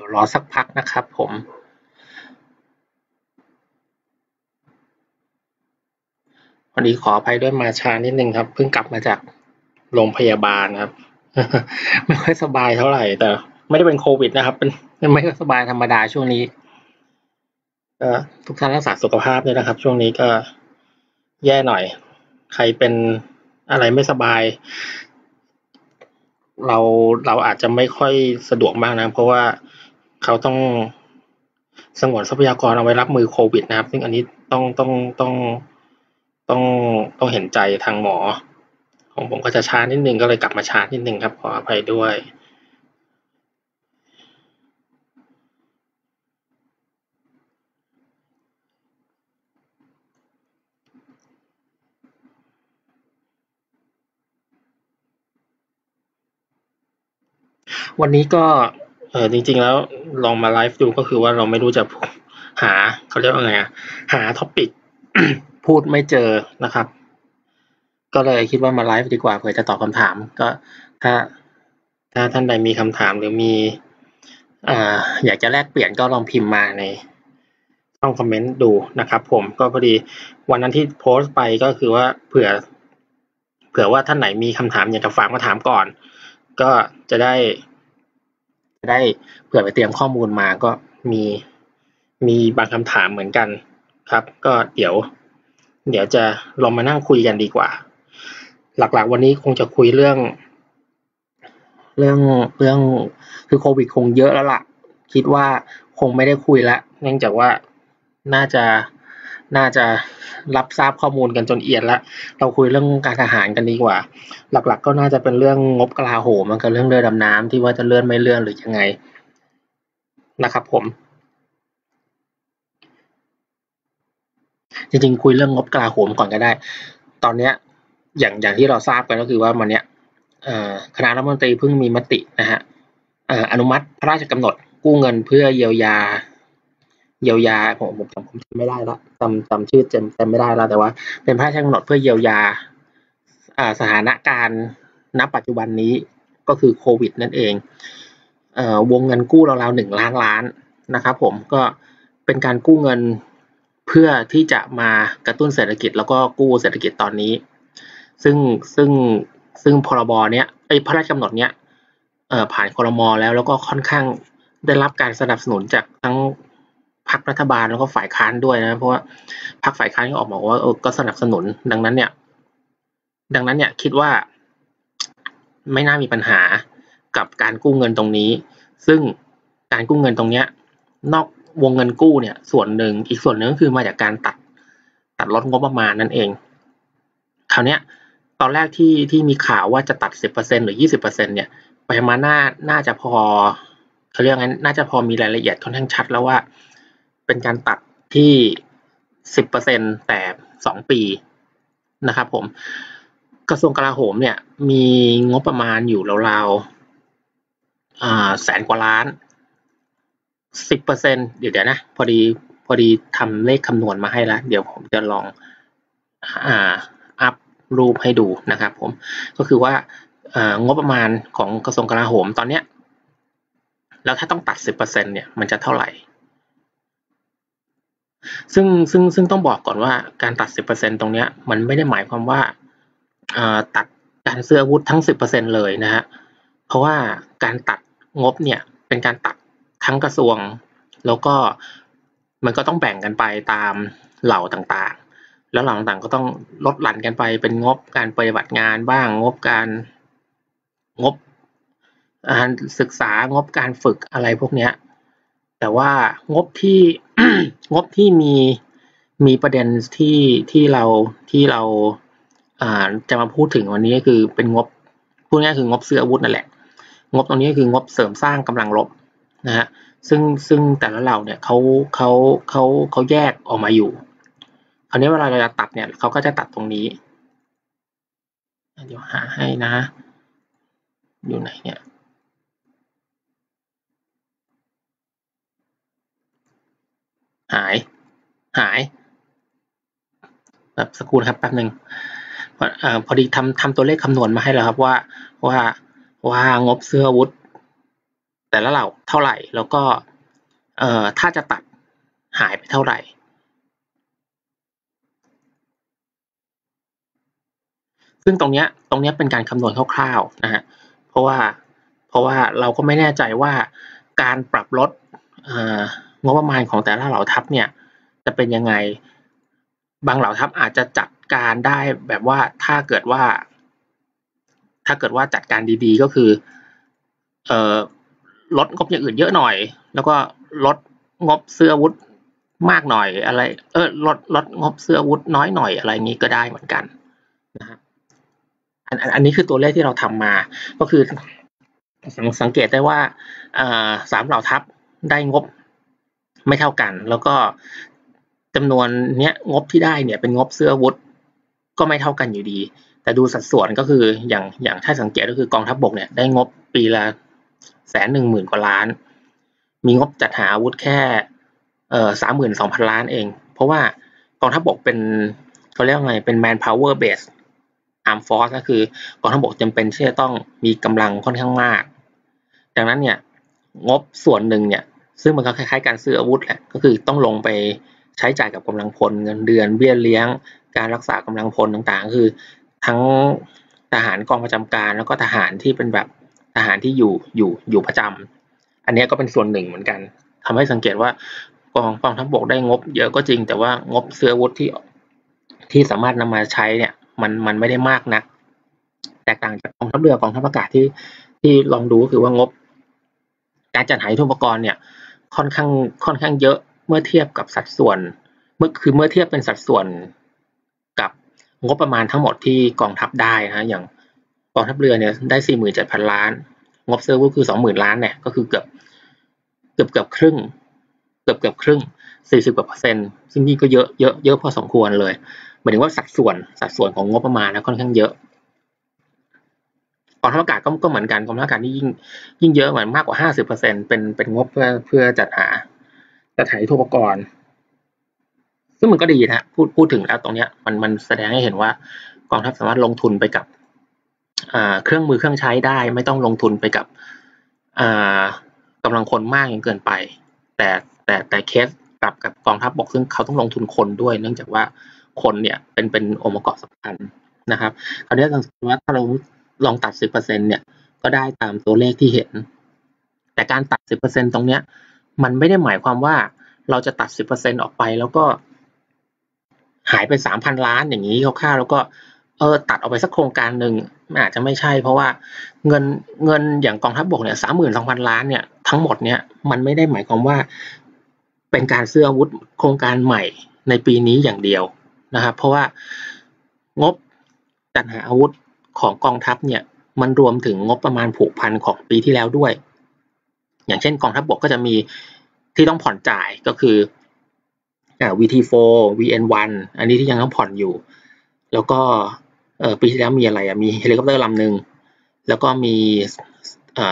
ดี๋ยวรอสักพักนะครับผมวันนี้ขออภัยด้วยมาช้านิดนึงครับ เพิ่งกลับมาจากโรงพยาบาลครับ ไม่ค่อยสบายเท่าไหร่แต่ ไม่ได้เป็นโควิดนะครับ เป็นไม่ค่อยสบายธรรมดาช่วงนี้ก็ทุกท่านรักษาสุขภาพด้วยนะครับ ช่วงนี้ก็แย่หน่อย ใครเป็นอะไรไม่สบาย เราเราอาจจะไม่ค่อยสะดวกมากนะ เพราะว่า เขาต้องสงวนทรัพยากรเอาไว้รับมือโควิดนะครับ ซึ่งอันนี้ต้องต้องต้องต้องต้องเห็นใจทางหมอ ของผมก็จะช้านิดนึงก็เลยกลับมาช้านิดนึงครับ ขออภัยด้วยวันนี้ก็ เออจริง ๆ แล้วลองมาไลฟ์ดูก็คือว่าเราไม่รู้จะหาเขาเรียกว่าไงอะหา topic พูดไม่เจอนะครับ ก็เลยคิดว่ามาไลฟ์ดีกว่าเผื่อจะตอบคำถาม ก็ถ้าถ้าท่านใดมีคำถามหรือมีอ่าอยากจะแลกเปลี่ยนก็ลองพิมพ์มาในช่องคอมเมนต์ดูนะครับผมก็พอดีวันนั้นที่โพสต์ไปก็คือว่าเผื่อ เผื่อว่าท่านไหนมีคำถามอยากจะฝากมาถามก่อน ก็จะได้ จะได้เผื่อไปเตรียมข้อมูลมาก็มีมีบางคำถามเหมือนกันครับ ก็เดี๋ยว เดี๋ยวจะลองมานั่งคุยกันดีกว่า หลักๆ วันนี้คงจะคุยเรื่อง เรื่องเรื่องคือโควิดคงเยอะแล้วละ่ะ คิดว่าคงไม่ได้คุยละเนื่องจากว่าน่าจะ น่าจะรับทราบข้อมูลกันจนเอียดแล้วเราคุยเรื่องการทหารกันดีกว่า หลักๆ ก็น่าจะเป็นเรื่องงบกลาโหมมันกับเรื่องเรือดำน้ำที่ว่าจะเลื่อนไม่เลื่อนหรือยังไงนะครับผม จริงๆ คุยเรื่องงบกลาโหมก่อนก็ได้ ตอนเนี้ยอย่างอย่างที่เราทราบกันก็คือว่ามันเนี้ยคณะรัฐมนตรีเพิ่งมีมตินะฮะอนุมัติพระราชกำหนดกู้เงินเพื่อเยียวยา เยียวยาผมผมจำผมจำไม่ได้ละจำจำชื่อจำจำไม่ได้แล้วแต่ว่า เป็นพระราชกำหนดเพื่อเยียวยาสถานการณ์ณปัจจุบันนี้ก็คือโควิดนั่นเองเอวงเงินกู้ราวๆหนึ่งล้านล้านนะครับ ผมก็เป็นการกู้เงินเพื่อที่จะมากระตุ้นเศรษฐกิจแล้วก็กู้เศรษฐกิจตอนนี้ ซึ่งซึ่งซึ่งพรบเนี้ยไอ้พระราชกำหนดเนี้ยผ่านคอรมอแล้วแล้วก็ค่อนข้างได้รับการสนับสนุนจากทั้ง พรรครัฐบาลแล้วก็ฝ่ายค้านด้วยนะเพราะว่าพรรคฝ่ายค้านก็ออกมาว่าเออก็สนับสนุนดังนั้นเนี่ย ดังนั้นเนี่ยคิดว่าไม่น่ามีปัญหากับการกู้เงินตรงนี้ ซึ่งการกู้เงินตรงเนี้ย นอกวงเงินกู้เนี่ย ส่วนหนึ่งอีกส่วนหนึ่งก็คือมาจากการตัดตัดลดงบประมาณนั่นเอง คราวเนี้ย ตอนแรกที่ที่มีข่าวว่าจะตัดสิบเปอร์เซ็นหรือยี่สิบเปอร์เซ็นเนี่ยไปมาน่าน่าจะพอเขาเรียกงั้นน่าจะพอมีรายละเอียดค่อนข้างชัดแล้วว่า เป็นการตัดที่สิบเปอร์เซ็นแต่สองปีนะครับผมกระทรวงกลาโหมเนี่ยมีงบประมาณอยู่ราวๆแสนกว่าล้านสิบเปอร์เซ็นเดี๋ยวนะ พอดีพอดีทำเลขคำนวณมาให้แล้ว เดี๋ยวผมจะลองอ่าอัพรูปให้ดูนะครับผมก็คือว่างบประมาณของกระทรวงกลาโหมตอนเนี้ยแล้วถ้าต้องตัดสิบเปอร์เซ็นเนี่ยมันจะเท่าไหร่ ซึ่งซึ่งซึ่งต้องบอกก่อนว่าการตัดสิบเปอร์เซ็นตรงเนี้ยมันไม่ได้หมายความว่าตัดการซื้ออาวุธทั้งสิบเปอร์เซ็นเลยนะฮะเพราะว่าการตัดงบเนี่ยเป็นการตัดทั้งกระทรวง แล้วก็มันก็ต้องแบ่งกันไปตามเหล่าต่างๆ แล้วเหล่าต่างๆก็ต้องลดหลั่นกันไปเป็นงบการปฏิบัติงานบ้างงบการงบการศึกษางบการฝึกอะไรพวกเนี้ย แต่ว่างบที่งบที่มีมีประเด็นที่ที่เราที่เราอ่าจะมาพูดถึงวันนี้ก็คือเป็นงบพูดง่ายคืองบซื้ออาวุธนั่นแหละ งบตรงนี้คืองบเสริมสร้างกำลังรบนะฮะซึ่งซึ่งแต่ละเหล่าเนี่ยเขาเขาเขาเขาแยกออกมาอยู่คราวนี้เวลาเราจะตัดเนี่ยเขาก็จะตัดตรงนี้ เดี๋ยวหาให้นะ อยู่ไหนเนี่ย หาย หายแบบสกูลครับแป๊บหนึ่งอพอดีทำทำตัวเลขคำนวณมาให้แล้วครับว่าว่าว่างบเสื้ออาวุธ แต่ละเหล่าเท่าไหร่ แล้วก็เอ่อถ้าจะตัดหายไปเท่าไหร่ ซึ่งตรงเนี้ยตรงเนี้ยเป็นการคำนวณคร่าวๆนะฮะเพราะว่าเพราะว่าเราก็ไม่แน่ใจว่าการปรับลด งบประมาณของแต่ละเหล่าทัพเนี่ย จะเป็นยังไง บางเหล่าทัพอาจจะจัดการได้แบบว่าถ้าเกิดว่า ถ้าเกิดว่าจัดการดีๆก็คือ เอ่อลดงบอย่างอื่นเยอะหน่อย แล้วก็ลดงบเสื้อวุธมากหน่อยอะไร เออลดลดงบเสื้อวุธน้อยหน่อยอะไรงี้ก็ได้เหมือนกันนะฮะอันอันนี้คือตัวเลขที่เราทำมา ก็คือสังเกตได้ว่าสามเหล่าทัพได้งบ ไม่เท่ากัน แล้วก็จำนวนเนี้ยงบที่ได้เนี่ยเป็นงบเสื้อวุธก็ไม่เท่ากันอยู่ดี แต่ดูสัดส่วนก็คืออย่างอย่างถ้าสังเกตก็คือกองทัพบบกเนี่ยได้งบปีละแสนหนึ่งหมื่นกว่าล้าน มีงบจัดหาอาวุธแค่เอ่อสามหมื่นสองพันล้านเอง เพราะว่ากองทัพบบกเป็นเขาเรียกว่าไงเป็น man power base arm force ก็คือกองทัพบกจำเป็นที่จะต้องมีกำลังค่อนข้างมาก ดังนั้นเนี่ยงบส่วนหนึ่งเนี่ย ซึ่งมันก็คล้ายๆการซื้ออาวุธแหละก็คือต้องลงไปใช้จ่ายกับกำลังพลเงินเดือนเบี้ยเลี้ยง การรักษากำลังพลต่างๆ คือ ทั้งทหารกองประจำการ แล้วก็ทหารที่เป็นแบบทหารที่อยู่อยู่อยู่ประจำอันนี้ก็เป็นส่วนหนึ่งเหมือนกันทำให้สังเกตว่ากองกองทัพบกได้งบ เยอะก็จริงแต่ว่างบซื้ออาวุธที่ที่สามารถนำมาใช้เนี่ยมันมันไม่ได้มากนัก แตกต่างจากกองทัพเรือกองทัพอากาศที่ที่ลองดูก็คือว่างบ การจัดหายุทโธปกรณ์เนี่ย ค่อนข้างค่อนข้างเยอะเมื่อเทียบกับสัดส่วนเมื่อคือเมื่อเทียบเป็นสัดส่วนกับงบประมาณทั้งหมดที่กองทัพได้นะอย่างกองทัพเรือเนี่ยได้สี่หมื่นเจ็ดพันล้าน งบเซอร์ก็คือสองหมื่นล้านเนี่ยก็คือเกือบเกือบเกือบครึ่ง เกือบเกือบครึ่งสี่สิบกว่าเปอร์เซ็นต์ซึ่งนี่ก็เยอะเยอะเยอะพอสมควรเลยหมายถึงว่าสัดส่วนสัดส่วนของงบประมาณนะค่อนข้างเยอะ กองทัพอากาศก็ก็เหมือนกันกองทัพอากาศนี่ยิ่งยิ่งเยอะเหมือนมากกว่าห้าสิบเปอร์เซ็นเป็นเป็นงบเพื่อเพื่อจัดหาจัดหาทุปกรณ์ซึ่งมันก็ดีนะพูดพูดถึงแล้วตรงเนี้ยมันมันแสดงให้เห็นว่ากองทัพสามารถลงทุนไปกับเครื่องมือเครื่องใช้ได้ ไม่ต้องลงทุนไปกับกำลังคนมากจนเกินไป แต่แต่แต่เคสกับกับกองทัพบกซึ่งเขาต้องลงทุนคนด้วย เนื่องจากว่าคนเนี่ยเป็นเป็นองค์ประกอบสำคัญนะครับคราวนี้สังเกตว่าถ้าเรา ลองตัดสิบเนี่ยก็ได้ตามตัวเลขที่เห็น แต่การตัดสิบเปอร์เซ็นตรงเนี้ย มันไม่ได้หมายความว่าเราจะตัดสิบเปออกไปแล้วก็หายไปสามพันล้านอย่างนี้คร่าวๆแล้วก็เออตัดออกไปสักโครงการหนึ่งอาจจะไม่ใช่ เพราะว่าเงินเงินอย่างกองทัพบกเนี่ยสามหมื่นสองพันล้านเนี่ยทั้งหมดเนี่ยมันไม่ได้หมายความว่าเป็นการซื้ออาวุธโครงการใหม่ในปีนี้อย่างเดียวนะครับ เพราะว่างบจัดหาอาวุธ ของกองทัพเนี่ยมันรวมถึงงบประมาณผูกพันของปีที่แล้วด้วย อย่างเช่นกองทัพบกก็จะมีที่ต้องผ่อนจ่ายก็คือ VT4 VN1 อันนี้ที่ยังต้องผ่อนอยู่ แล้วก็ปีที่แล้วมีอะไรมีเฮลิคอปเตอร์ลำหนึ่งแล้วก็มี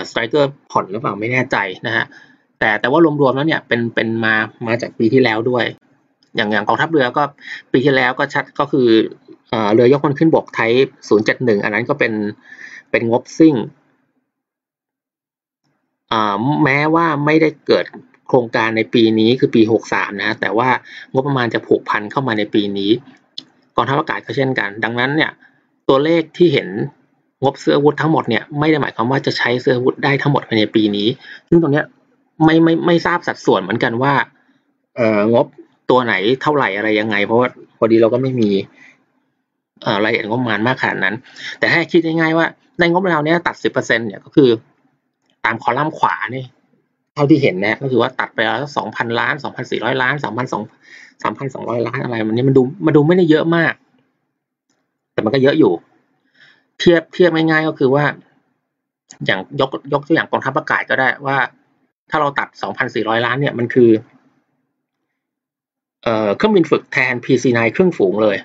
Stryker ผ่อนหรือเปล่าไม่แน่ใจนะฮะแต่แต่ว่ารวมๆแล้วเนี่ยเป็นเป็นมามาจากปีที่แล้วด้วย อย่างอย่างกองทัพเรือก็ปีที่แล้วก็ชัดก็คือเรือยกพลขึ้นบก Type 071 อันนั้นก็เป็นเป็นงบซิ่งแม้ว่าไม่ได้เกิดโครงการในปีนี้คือปี 63 นะ แต่ว่างบประมาณจะผูกพันเข้ามาในปีนี้กองทัพอากาศก็เช่นกัน ดังนั้นเนี่ยตัวเลขที่เห็นงบเสื้อวุธทั้งหมดเนี่ยไม่ได้หมายความว่าจะใช้เสื้อวุธได้ทั้งหมดภายในปีนี้ ซึ่งตรงเนี้ยไม่ไม่ไม่ทราบสัดส่วนเหมือนกันว่าเอ่องบ ตัวไหนเท่าไหร่อะไรยังไง เพราะว่าพอดีเราก็ไม่มีรายละเอียดงบประมาณมากขนาดนั้น แต่ให้คิดง่ายๆว่า ในงบเราเนี้ยตัดสิบเปอร์เซ็นเนี่ยก็คือตามคอลัมน์ขวานี่เท่าที่เห็นนะก็คือว่าตัดไปแล้วสองพันล้านสองพันสี่ร้อยล้านสามพันสองสามพันสองร้อยล้านอะไรมันนี่มันดูมันดูไม่ได้เยอะมาก แต่มันก็เยอะอยู่ เทียบเทียบง่ายๆก็คือว่า อย่างยกยกตัวอย่างกองทัพอากาศก็ได้ว่า ถ้าเราตัดสองพันสี่ร้อยล้านเนี่ยมันคือ เครื่องบินฝึกแทน PC9 ครื่งฝูงเลย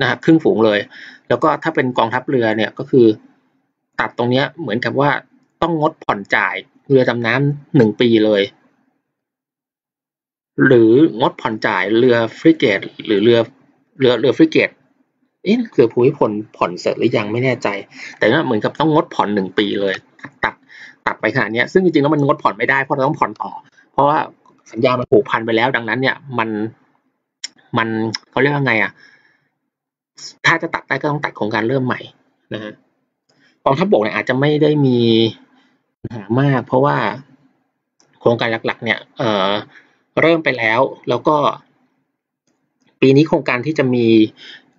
นะครึ่งฝูงเลย แล้วก็ถ้าเป็นกองทัพเรือเนี่ยก็คือ ตัดตรงเนี้ยเหมือนกับว่าต้องงดผ่อนจ่ายเรือดำน้ำหนึ่งปีเลย หรืองดผ่อนจ่ายเรือฟริเกต หรือเรือเรือเรือฟริเกตเอ๊ะเรือภูมิพลผ่อนเสร็จหรือยังไม่แน่ใจ แต่ว่าเหมือนกับต้องงดผ่อนหนึ่งปีเลย ตัดตัดไปขนาดนี้ซึ่งจริงๆแล้วมันงดผ่อนไม่ได้เพราะเราต้องผ่อนต่อ เพราะว่า สัญญามันผูกพันไปแล้ว ดังนั้นเนี่ยมันมันเขาเรียกว่าไงอะ ถ้าจะตัดได้ก็ต้องตัดโครงการเริ่มใหม่นะฮะกองทัพบกเนี่ยอาจจะไม่ได้มีปัญหามาก เพราะว่าโครงการหลัก ๆ เนี่ย เอ่อเริ่มไปแล้ว แล้วก็ ปีนี้โครงการที่จะมี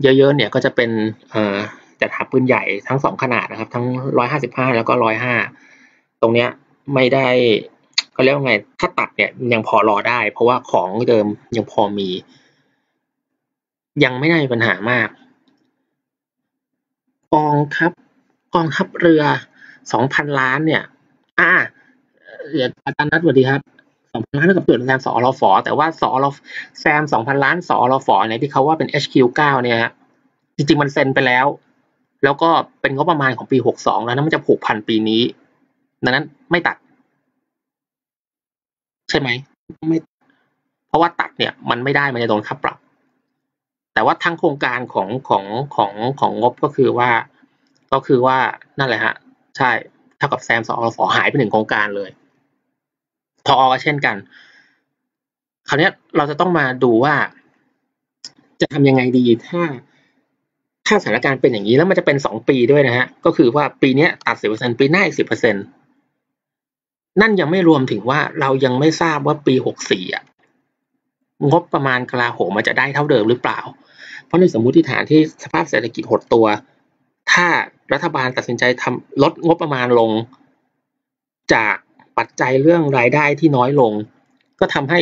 เยอะๆเนี่ยก็จะเป็นเอ่อจัดหาปืนใหญ่ทั้งสองขนาดนะครับ ทั้งร้อยห้าสิบห้าแล้วก็ร้อยห้าตรงเนี้ยไม่ได้ ก็เรียกว่าไง ถ้าตัดเนี่ยยังพอรอได้ เพราะว่าของเดิมยังพอมี ยังไม่ได้มีปัญหามาก กองทัพกองทัพเรือสองพันล้านเนี่ย อ่าเดี๋ยวอาจารย์นัทสวัสดีครับสองพันล้านกับเปิดแซมสอรฟแต่ว่าสอรแซมสองพันล้านสอรฟเนี่ยที่เขาว่าเป็น HQ9 เนี่ยจริงๆ มันเซ็นไปแล้ว แล้วก็เป็นงบประมาณของปีหกสองแล้วนั้นมันจะผูกพันปีนี้ ดังนั้นไม่ตัด ใช่ไหมไม่เพราะว่าตัดเนี่ยมันไม่ได้มันจะโดนค่าปรับ แต่ว่าทั้งโครงการของของของของงบก็คือว่า ก็คือว่านั่นแหละฮะ ใช่เท่ากับแซมสอรฟหายไปหนึ่งโครงการเลยทอก็เช่นกัน คราวนี้เราจะต้องมาดูว่า จะทำยังไงดีถ้าถ้าสถานการณ์เป็นอย่างนี้แล้วมันจะเป็นสองปีด้วยนะฮะ ก็คือว่าปีนี้ตัดสิบเปอร์เซ็นปีหน้าอีกสิบเปอร์เซ็นต์ นั่นยังไม่รวมถึงว่าเรายังไม่ทราบว่าปีหกสี่อะงบประมาณกลาโหมมันจะได้เท่าเดิมหรือเปล่า เพราะในสมมติฐานที่สภาพเศรษฐกิจหดตัว ถ้ารัฐบาลตัดสินใจทำลดงบประมาณลง จากปัจจัยเรื่องรายได้ที่น้อยลง ก็ทำให้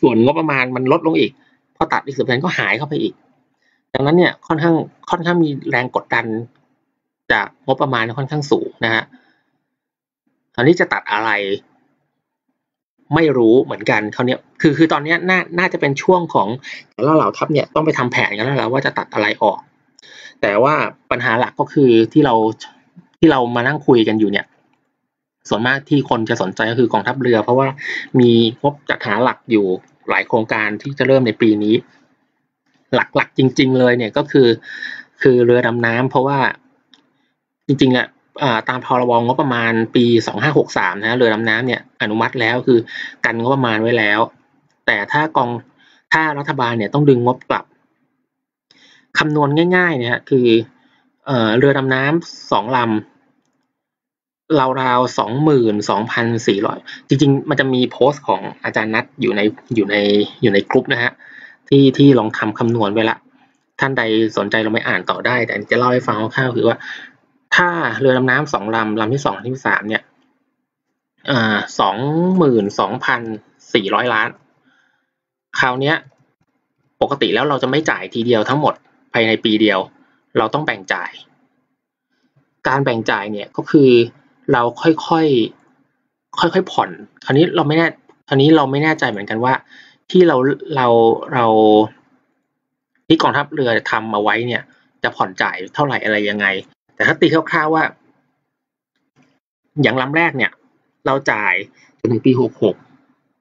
ส่วนงบประมาณมันลดลงอีก พอตัดอีกสิบเปอร์เซ็นก็หายเข้าไปอีก ดังนั้นเนี่ยค่อนข้างค่อนข้างมีแรงกดดันจากงบประมาณค่อนข้างสูงนะฮะ ตอนนี้จะตัดอะไร ไม่รู้เหมือนกันเขาเนี่ยคือคือตอนนี้น่าน่าจะเป็นช่วงของแล้วเหล่าทัพเนี่ยต้องไปทำแผนกันแล้วแล้วว่าจะตัดอะไรออก แต่ว่าปัญหาหลักก็คือที่เราที่เรามานั่งคุยกันอยู่เนี่ย ส่วนมากที่คนจะสนใจก็คือกองทัพเรือ เพราะว่ามีงบจัดหาหลักอยู่หลายโครงการที่จะเริ่มในปีนี้ หลักๆจริง ๆ เลยเนี่ยก็คือ คือเรือดำน้ำเพราะว่าจริงๆอะ ตามพรบงบประมาณปีสองห้าหกสามนะเรือดำน้ำเนี่ยอนุมัติแล้วคือกันงบประมาณไว้แล้ว แต่ถ้ากองถ้ารัฐบาลเนี่ยต้องดึงงบกลับคำนวณง่ายๆเนี่ยคือเออเรือดำน้ำสองลำราวๆสองหมื่นสองพันสี่ร้อยจริง ๆ มันจะมีโพสต์ของอาจารย์นัทอยู่ในอยู่ในอยู่ในกลุ่มนะฮะที่ที่ลองทำคำนวณไว้ละ ท่านใดสนใจเราไม่อ่านต่อได้ แต่จะเล่าให้ฟังคร่าวๆคือว่า ถ้าเรือดำน้ำสองลำลำที่สองที่สามเนี่ยสองหมื่นสองพันสี่ร้อยล้าน คราวนี้ปกติแล้วเราจะไม่จ่ายทีเดียวทั้งหมดภายในปีเดียว เราต้องแบ่งจ่าย การแบ่งจ่ายเนี่ยก็คือเราค่อยๆค่อยๆผ่อน คราวนี้เราไม่แน่คราวนี้เราไม่แน่ใจเหมือนกันว่า ที่เราเราเราที่กองทัพเรือทำมาไว้เนี่ย จะผ่อนจ่ายเท่าไหร่อะไรยังไง แต่ถ้าตีคร่าวๆว่า อย่างลำแรกเนี่ย เราจ่ายจนถึงปีหกหก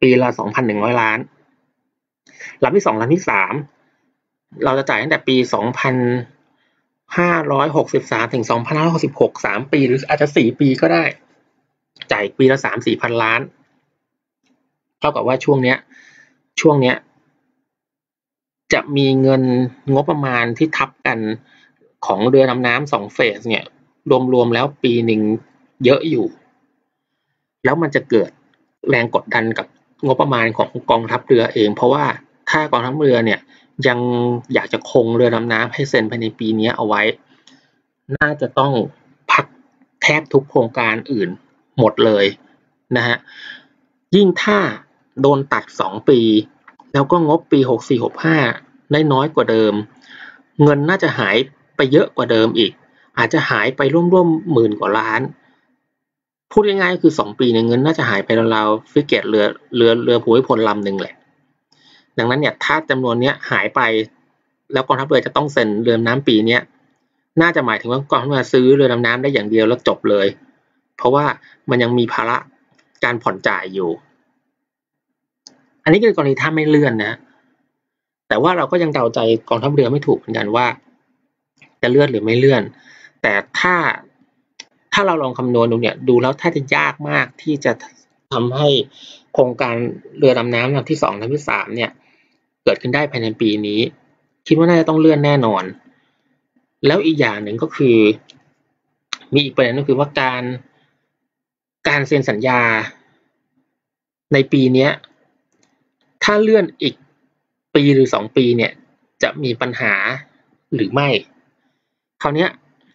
ปีละสองพันหนึ่งร้อยล้านลำที่สองลำที่สามเราจะจ่ายตั้งแต่ปีสองพันห้าร้อยหกสิบสามถึงสองพันห้าร้อยหกสิบหกสามปีหรืออาจจะสี่ปีก็ได้ จ่ายปีละสามสี่พันล้านเท่ากับว่าช่วงเนี้ย ช่วงเนี้ย จะมีเงินงบประมาณที่ทับกัน ของเรือดำน้ำสองเฟสเนี่ย รวมๆแล้วปีหนึ่งเยอะอยู่ แล้วมันจะเกิดแรงกดดันกับงบประมาณของกองทัพเรือเอง เพราะว่าถ้ากองทัพเรือเนี่ย ยังอยากจะคงเรือดำน้ำให้เซ็นภายในปีนี้เอาไว้ น่าจะต้องพักแทบทุกโครงการอื่นหมดเลยนะฮะยิ่งถ้าโดนตัดสองปี แล้วก็งบปีหกสี่หกห้าได้น้อยกว่าเดิม เงินน่าจะหาย ไปเยอะกว่าเดิมอีก อาจจะหายไปร่วมๆหมื่นกว่าล้าน พูดง่ายๆคือสองปีเนี่ยเงินน่าจะหายไปราวๆฟิกเกตเรือเรือเรือภูมิพลลำหนึ่งแหละ ดังนั้นเนี่ยถ้าจำนวนเนี้ยหายไปแล้วกองทัพเรือจะต้องเซ็นเรือดำน้ำปีเนี้ยน่าจะหมายถึงว่ากองทัพเรือซื้อเรือดำน้ำได้อย่างเดียวแล้วจบเลย เพราะว่ามันยังมีภาระการผ่อนจ่ายอยู่ อันนี้คือกรณีถ้าไม่เลื่อนนะ แต่ว่าเราก็ยังเดาใจกองทัพเรือไม่ถูกเหมือนกันว่า จะเลื่อนหรือไม่เลื่อน แต่ถ้าถ้าเราลองคำนวณดูเนี่ย ดูแล้วถ้าจะยากมากที่จะทำให้โครงการเรือดำน้ำลำที่สองลำที่สามเนี่ย เกิดขึ้นได้ภายในปีนี้ คิดว่าน่าจะต้องเลื่อนแน่นอน แล้วอีกอย่างหนึ่งก็คือ มีอีกประเด็นก็คือว่าการการเซ็นสัญญาในปีนี้ถ้าเลื่อนอีกปีหรือสองปีเนี่ย จะมีปัญหาหรือไม่ คราวนี้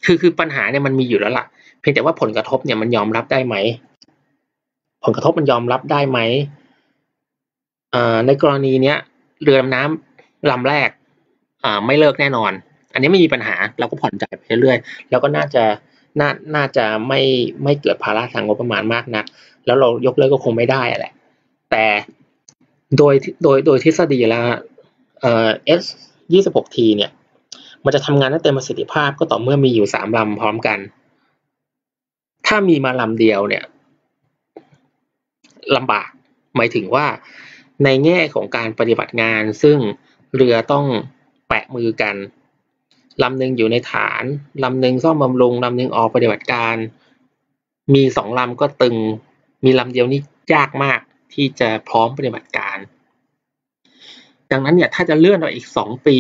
คือคือปัญหาเนี่ยมันมีอยู่แล้วล่ะ เพียงแต่ว่าผลกระทบเนี่ยมันยอมรับได้ไหม ผลกระทบมันยอมรับได้ไหมในกรณีเนี้ยเรือดำน้ำลำแรกไม่เลิกแน่นอน อันนี้ไม่มีปัญหาเราก็ผ่อนจ่ายไปเรื่อยแล้วก็น่าจะน่าน่าจะไม่ไม่เกิดภาระทางงบประมาณมากนัก แล้วเรายกเลิกก็คงไม่ได้แหละ แต่โดยโดยโดยทฤษฎีแล้วเอ่อ S ยี่สิบหกทีเนี่ย มันจะทำงานได้เต็มประสิทธิภาพก็ต่อเมื่อมีอยู่สามลำพร้อมกัน ถ้ามีมาลำเดียวเนี่ยลำบาก หมายถึงว่าในแง่ของการปฏิบัติงาน ซึ่งเรือต้องแปะมือกันลำหนึ่งอยู่ในฐานลำหนึ่งซ่อมบำรุงลำหนึ่งออกปฏิบัติการ มีสองลำก็ตึง มีลำเดียวนี่ยากมากที่จะพร้อมปฏิบัติการ ดังนั้นเนี่ยถ้าจะเลื่อนไปอีกสองปี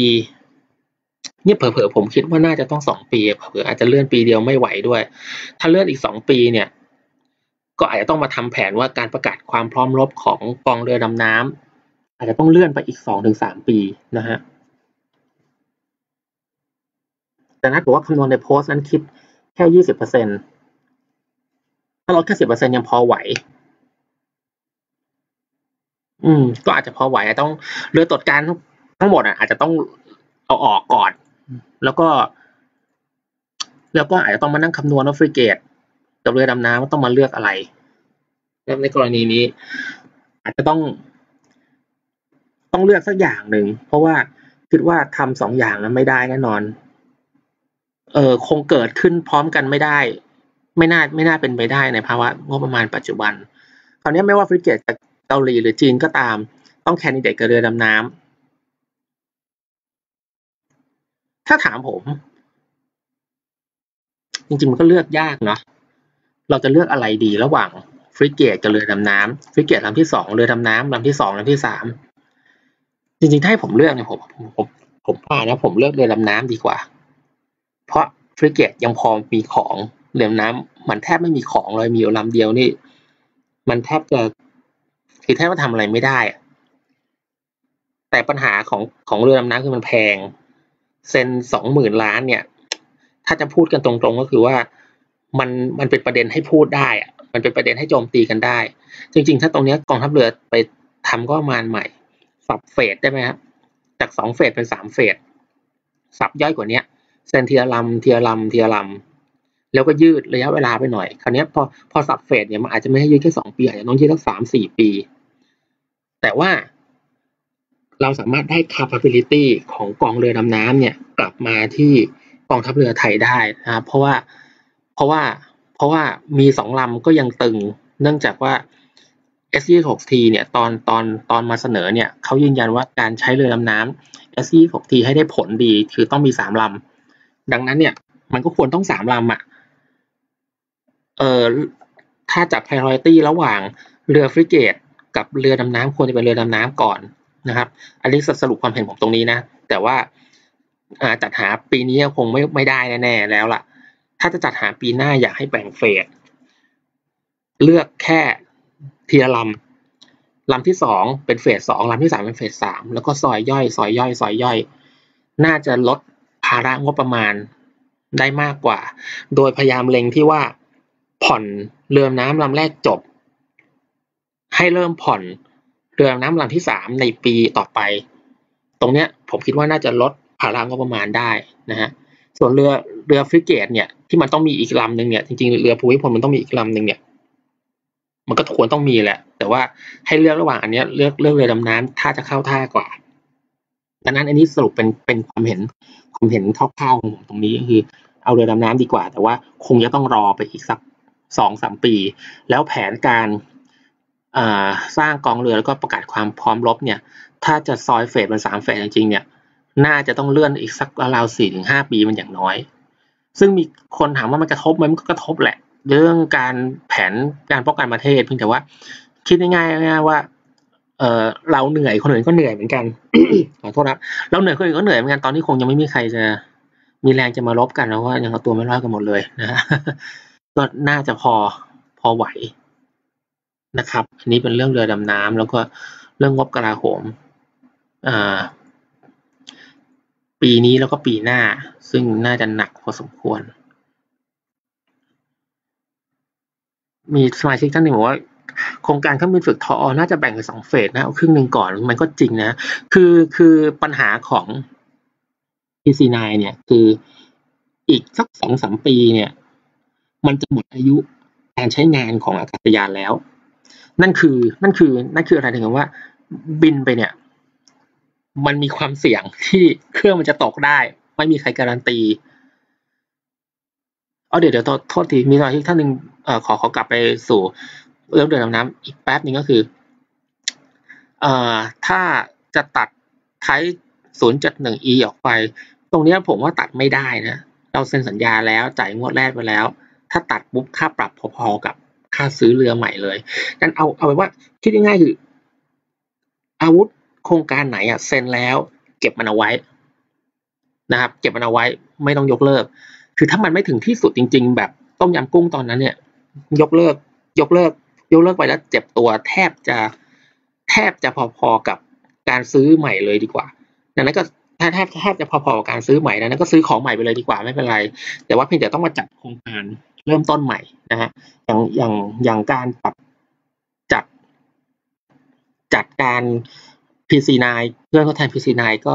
เนี่ยเผลอๆผมคิดว่าน่าจะต้องสองปีเผลออาจจะเลื่อนปีเดียวไม่ไหวด้วย ถ้าเลื่อนอีกสองปีเนี่ย ก็อาจจะต้องมาทำแผนว่าการประกาศความพร้อมรบของกองเรือดำน้ำอาจจะต้องเลื่อนไปอีกสองถึงสามปีนะฮะแต่นัดบอกว่าคำนวณในโพสต์นั้นคิดแค่ยี่สิบเปอร์เซ็นถ้าลดแค่สิบเปอร์เซ็นยังพอไหว อืม ก็อาจจะพอไหวต้องเรือตรวจการทั้งหมดอะอาจจะต้องเอาออกก่อน แล้วก็ แล้วก็อาจจะต้องมานั่งคำนวณว่าฟริเกตกับเรือดำน้ำต้องมาเลือกอะไรในกรณีนี้ อาจจะต้อง ต้องเลือกสักอย่างหนึ่ง เพราะว่าคิดว่าทำสองอย่างนั้นไม่ได้แน่นอน เออคงเกิดขึ้นพร้อมกันไม่ได้ ไม่น่าไม่น่าเป็นไปได้ในภาวะงบประมาณปัจจุบันคราวนี้ไม่ว่าฟริเกตจากเกาหลีหรือจีนก็ตาม ต้องแคนดิเดตกับเรือดำน้ำ ถ้าถามผม จริงๆมันก็เลือกยากเนาะเราจะเลือกอะไรดีระหว่างฟริเกตกับเรือดำน้ำฟริเกตลำที่สองเรือดำน้ำลำที่สองลำที่สามจริงๆถ้าให้ผมเลือกเนี่ยผมผมผมว่านะผมเลือกเรือดำน้ำดีกว่า เพราะฟริเกตยังพอมีของเรือน้ำมันแทบไม่มีของเลยมีอยู่ลำเดียวนี่ มันแทบจะคือแทบจะทำอะไรไม่ได้แต่ปัญหาของของเรือดำน้ำคือมันแพง เซ็นสองหมื่นล้านเนี่ย ถ้าจะพูดกันตรงๆก็คือว่ามันมันเป็นประเด็นให้พูดได้อะมันเป็นประเด็นให้โจมตีกันได้ จริง ๆ ถ้าตรงนี้กองทัพเรือไปทำก็มาณใหม่ สับเฟสได้ไหมครับจากสองเฟสเป็นสามเฟสซอยย่อยกว่านี้เป็นทีละลำทีละลำทีละลำแล้วก็ยืดระยะเวลาไปหน่อย คราวนี้พอพอสับ phase เนี่ยมันอาจจะไม่ให้ยืดแค่สองปีอาจจะต้องยืดสักสามสี่ปี แต่ว่า เราสามารถได้ capability ของกองเรือดำน้ำเนี่ยกลับมาที่กองทัพเรือไทยได้นะครับเพราะว่าเพราะว่าเพราะว่ามีสองลำก็ยังตึง เนื่องจากว่า s 2 6 t เนี่ยตอนตอนตอนมาเสนอเนี่ยเขายืนยันว่าการใช้เรือดำน้ำ s 2 6 t ให้ได้ผลดีคือต้องมีสามลำดังนั้นเนี่ย มันก็ควรต้องสามลำอะเออถ้าจับ priority ระหว่างเรือฟริเกตกับเรือดำน้ำควรจะเป็นเรือดำน้ำก่อน นะครับ อันนี้สรุปความเห็นผมตรงนี้นะ แต่ว่าจัดหาปีนี้คงไม่ไม่ได้แน่ๆแล้วล่ะ ถ้าจะจัดหาปีหน้าอยากให้แบ่งเฟสเลือกแค่เทียลำลำที่สองเป็นเฟสสองลำที่สามเป็นเฟสสามแล้วก็ซอยย่อย ซอยย่อย ซอยย่อย น่าจะลดภาระงบประมาณได้มากกว่า โดยพยายามเล็งที่ว่าผ่อนเรือน้ำลำแรกจบ ให้เริ่มผ่อน รือน้ำลำที่สามในปีต่อไป ตรงเนี้ยผมคิดว่าน่าจะลดภาระงบประมาณได้นะฮะส่วนเรือเรือฟริเกตเนี่ยที่มันต้องมีอีกลำหนึ่งเนี่ยจริงๆเรือภูมิพลมันต้องมีอีกลำหนึ่งเนี่ยมันก็ควรต้องมีแหละ แต่ว่าให้เลือกระหว่างอันนี้เลือกเลือกเรือดำน้ำถ้าจะเข้าท่ากว่าดังนั้นอันนี้สรุปเป็นเป็นความเห็นความเห็นคร่าวๆของผมตรงนี้คือ เอาเรือดำน้ำดีกว่า แต่ว่าคงจะต้องรอไปอีกสักสองสามปี แล้วแผนการ สร้างกองเรือแล้วก็ประกาศความพร้อมรบเนี่ย ถ้าจะซอยเฟสเป็นสามเฟสจริงๆเนี่ย น่าจะต้องเลื่อนอีกสักราวสี่ถึงห้าปีมันอย่างน้อย ซึ่งมีคนถามว่ามันกระทบไหมมันก็กระทบแหละ เรื่องการแผนการป้องกันประเทศเพียงแต่ว่า คิดง่ายๆว่าเออเราเหนื่อยคนอื่นก็เหนื่อยเหมือนกันขอโทษครับเราเหนื่อยคนอื่นก็เหนื่อยเหมือนกันตอนนี้คงยังไม่มีใครจะมีแรงจะมาลบกันแล้วว่ายังเอาตัวไม่รอดกันหมดเลยนะก็น่าจะพอพอไหว นะครับ อันนี้เป็นเรื่องเรือดำน้ำแล้วก็เรื่องงบกลาโหมอ่าปีนี้แล้วก็ปีหน้า ซึ่งน่าจะหนักพอสมควร มีสมาชิกท่านหนึ่งบอกว่าโครงการเครื่องบินฝึกทอน่าจะแบ่งเป็นสองเฟสนะเอาครึ่งหนึ่งก่อนมันก็จริงนะ คือคือปัญหาของ PC9 เนี่ย คืออีกสักสองสามปีเนี่ย มันจะหมดอายุการใช้งานของอากาศยานแล้ว นั่นคือ นั่นคือ นั่นคืออะไรถึงว่า บินไปเนี่ย มันมีความเสี่ยงที่เครื่องมันจะตกได้ ไม่มีใครการันตีเอาเดี๋ยวเดี๋ยวโทษทีมีสมาชิกท่านหนึ่งเอ่อขอขอกลับไปสู่เรื่องเดินน้ำอีกแป๊บหนึ่งก็คือเอ่อถ้าจะตัดไทศูนย์จุดหนึ่ง e ออกไป ตรงนี้ผมว่าตัดไม่ได้นะ เราเซ็นสัญญาแล้วจ่ายงวดแรกไปแล้ว ถ้าตัดปุ๊บค่าปรับพอๆกับ ค่าซื้อเรือใหม่เลยนั่นเอาเอาไว้ว่าคิดง่ายๆคืออาวุธโครงการไหนอะเซ็นแล้วเก็บมันเอาไว้นะครับ เก็บมันเอาไว้ไม่ต้องยกเลิก คือถ้ามันไม่ถึงที่สุดจริง ๆ แบบต้มยำกุ้งตอนนั้นเนี่ย ยกเลิก ยกเลิก ยกเลิกไปแล้วเจ็บตัวแทบจะแทบจะพอๆกับการซื้อใหม่เลยดีกว่าดังนั้นก็ถ้าแทบแทบจะพอๆกับการซื้อใหม่นั้นก็ซื้อของใหม่ไปเลยดีกว่าไม่เป็นไร แต่ว่าเพียงแต่ต้องมาจัดโครงการ เริ่มต้นใหม่นะฮะอย่างอย่างอย่างการปรับจัดจัดการ PC9 เพื่อทดแทน PC9 ก็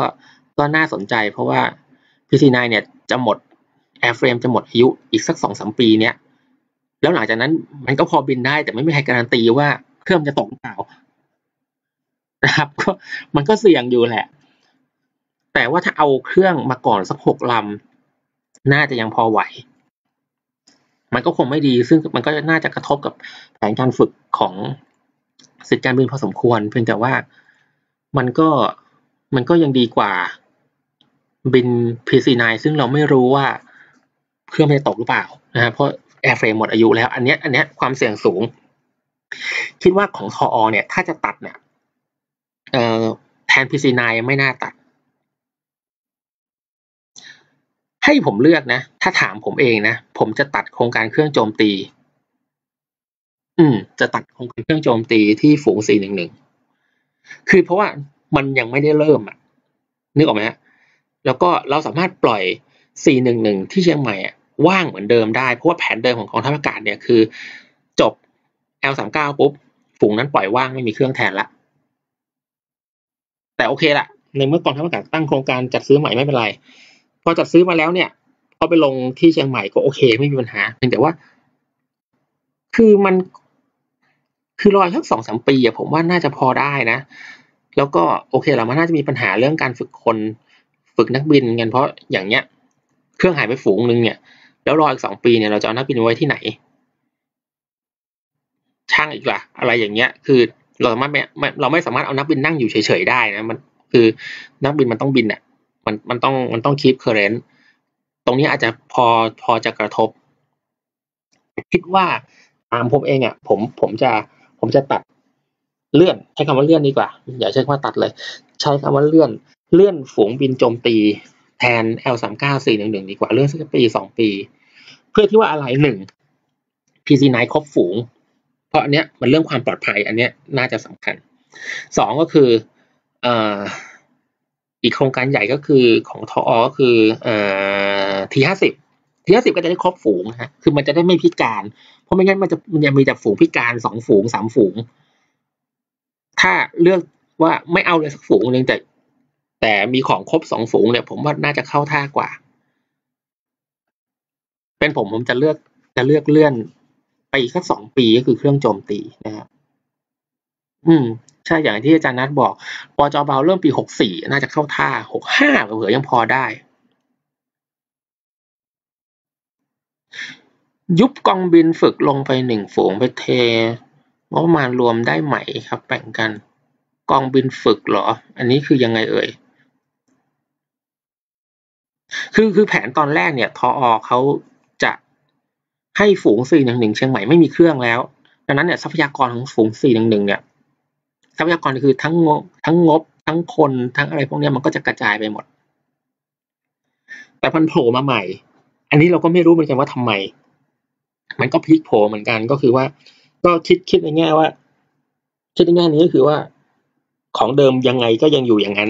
ก็น่าสนใจ เพราะว่า PC9 เนี่ยจะหมด Airframe จะหมดอายุอีกสักสองสามปีเนี้ยแล้วหลังจากนั้นมันก็พอบินได้ แต่ไม่มีใครการันตีว่าเครื่องจะตกเปล่านะครับ ก็มันก็เสี่ยงอยู่แหละ แต่ว่าถ้าเอาเครื่องมาก่อนสักหกลำน่าจะยังพอไหว มันก็คงไม่ดี ซึ่งมันก็น่าจะกระทบกับแผนการฝึกของสิทธิการบินพอสมควร เพียงแต่ว่ามันก็มันก็ยังดีกว่าบิน PC9 ซึ่งเราไม่รู้ว่าเครื่องจะตกหรือเปล่านะฮะเพราะ Airframe หมดอายุแล้ว อันเนี้ยอันเนี้ยความเสี่ยงสูง คิดว่าของทออเนี่ย ถ้าจะตัดเนี่ยแทน PC9 ไม่น่าตัด ให้ผมเลือกนะ ถ้าถามผมเองนะ ผมจะตัดโครงการเครื่องโจมตี อืม จะตัดโครงการเครื่องโจมตีที่ฝูง411คือเพราะว่ามันยังไม่ได้เริ่มอะ นึกออกไหมฮะแล้วก็เราสามารถปล่อย 411 ที่เชียงใหม่อะว่างเหมือนเดิมได้ เพราะว่าแผนเดิมของกองทัพอากาศเนี่ยคือ จบ L39 ปุ๊บ ฝูงนั้นปล่อยว่างไม่มีเครื่องแทนละ แต่โอเคละในเมื่อกองทัพอากาศตั้งโครงการจัดซื้อใหม่ไม่เป็นไร พอจัดซื้อมาแล้วเนี่ยพอไปลงที่เชียงใหม่ก็โอเค ไม่มีปัญหาเพียงแต่ว่า คือมัน คือรอยสักสองสามปีอะผมว่าน่าจะพอได้นะ แล้วก็โอเคเรามันน่าจะมีปัญหาเรื่องการฝึกคนฝึกนักบินกันเพราะอย่างเนี้ย เครื่องหายไปฝูงหนึ่งเนี่ย แล้วรออีกสองปีเนี่ยเราจะเอานักบินไว้ที่ไหน ช่างอีกล่ะ อะไรอย่างเงี้ย คือเราสามารถไม่เราไม่สามารถเอานักบินนั่งอยู่เฉยๆได้นะมัน คือนักบินมันต้องบินอะ มันมันต้องมันต้องคีบเคอร์เรนต์ตรงนี้อาจจะพอพอจะกระทบ คิดว่าตามผมเองอะ ผมผมจะผมจะตัดเลื่อน ใช้คำว่าเลื่อนดีกว่า อย่าใช้คำว่าตัดเลย ใช้คำว่าเลื่อน เลื่อนฝูงบินโจมตีแทน L สามเก้าสี่หนึ่งหนึ่งดีกว่าเลื่อนสักปีสองปี เพื่อที่ว่าอะไรหนึ่ง PC9 ครบฝูง เพราะอันเนี้ยมันเรื่องความปลอดภัย อันเนี้ยน่าจะสำคัญสองก็คืออ่า อีกโครงการใหญ่ก็คือของทอก็คือเอ่อทีห้าสิบทีห้าสิบก็จะได้ครบฝูงฮะคือมันจะได้ไม่พิการ เพราะไม่งั้นมันจะมันจะมีแต่ฝูงพิการสองฝูงสามฝูง ถ้าเลือกว่าไม่เอาเลยสักฝูงหนึ่งแต่แต่มีของครบสองฝูงเนี่ยผมว่าน่าจะเข้าท่ากว่า เป็นผมผมจะเลือกจะเลือกเลื่อนไปอีกสักสองปีก็คือเครื่องโจมตีนะครับอืม ใช่อย่างที่อาจารย์นัทบอกปจเบาเริ่มปีหกสี่น่าจะเข้าท่าหกห้าเผื่อยังพอได้ ยุบกองบินฝึกลงไปหนึ่งฝูงไปเทงบประมาณรวมได้ไหมครับ แบ่งกัน กองบินฝึกเหรอ อันนี้คือยังไงเอ่ยคือคือแผนตอนแรกเนี่ยทออเขาจะให้ฝูง411เชียงใหม่ไม่มีเครื่องแล้ว ดังนั้นเนี่ยทรัพยากรของฝูง411เนี่ย ทรัพยากรคือทั้งงบทั้งงบ ทั้งคนทั้งอะไรพวกนี้มันก็จะกระจายไปหมด แต่พันโผล่มาใหม่ อันนี้เราก็ไม่รู้เหมือนกันว่าทำไม มันก็พลิกโผล่เหมือนกันก็คือว่า ก็คิดคิดในแง่ว่า คิดในแง่นี้ก็คือว่า ของเดิมยังไงก็ยังอยู่อย่างนั้น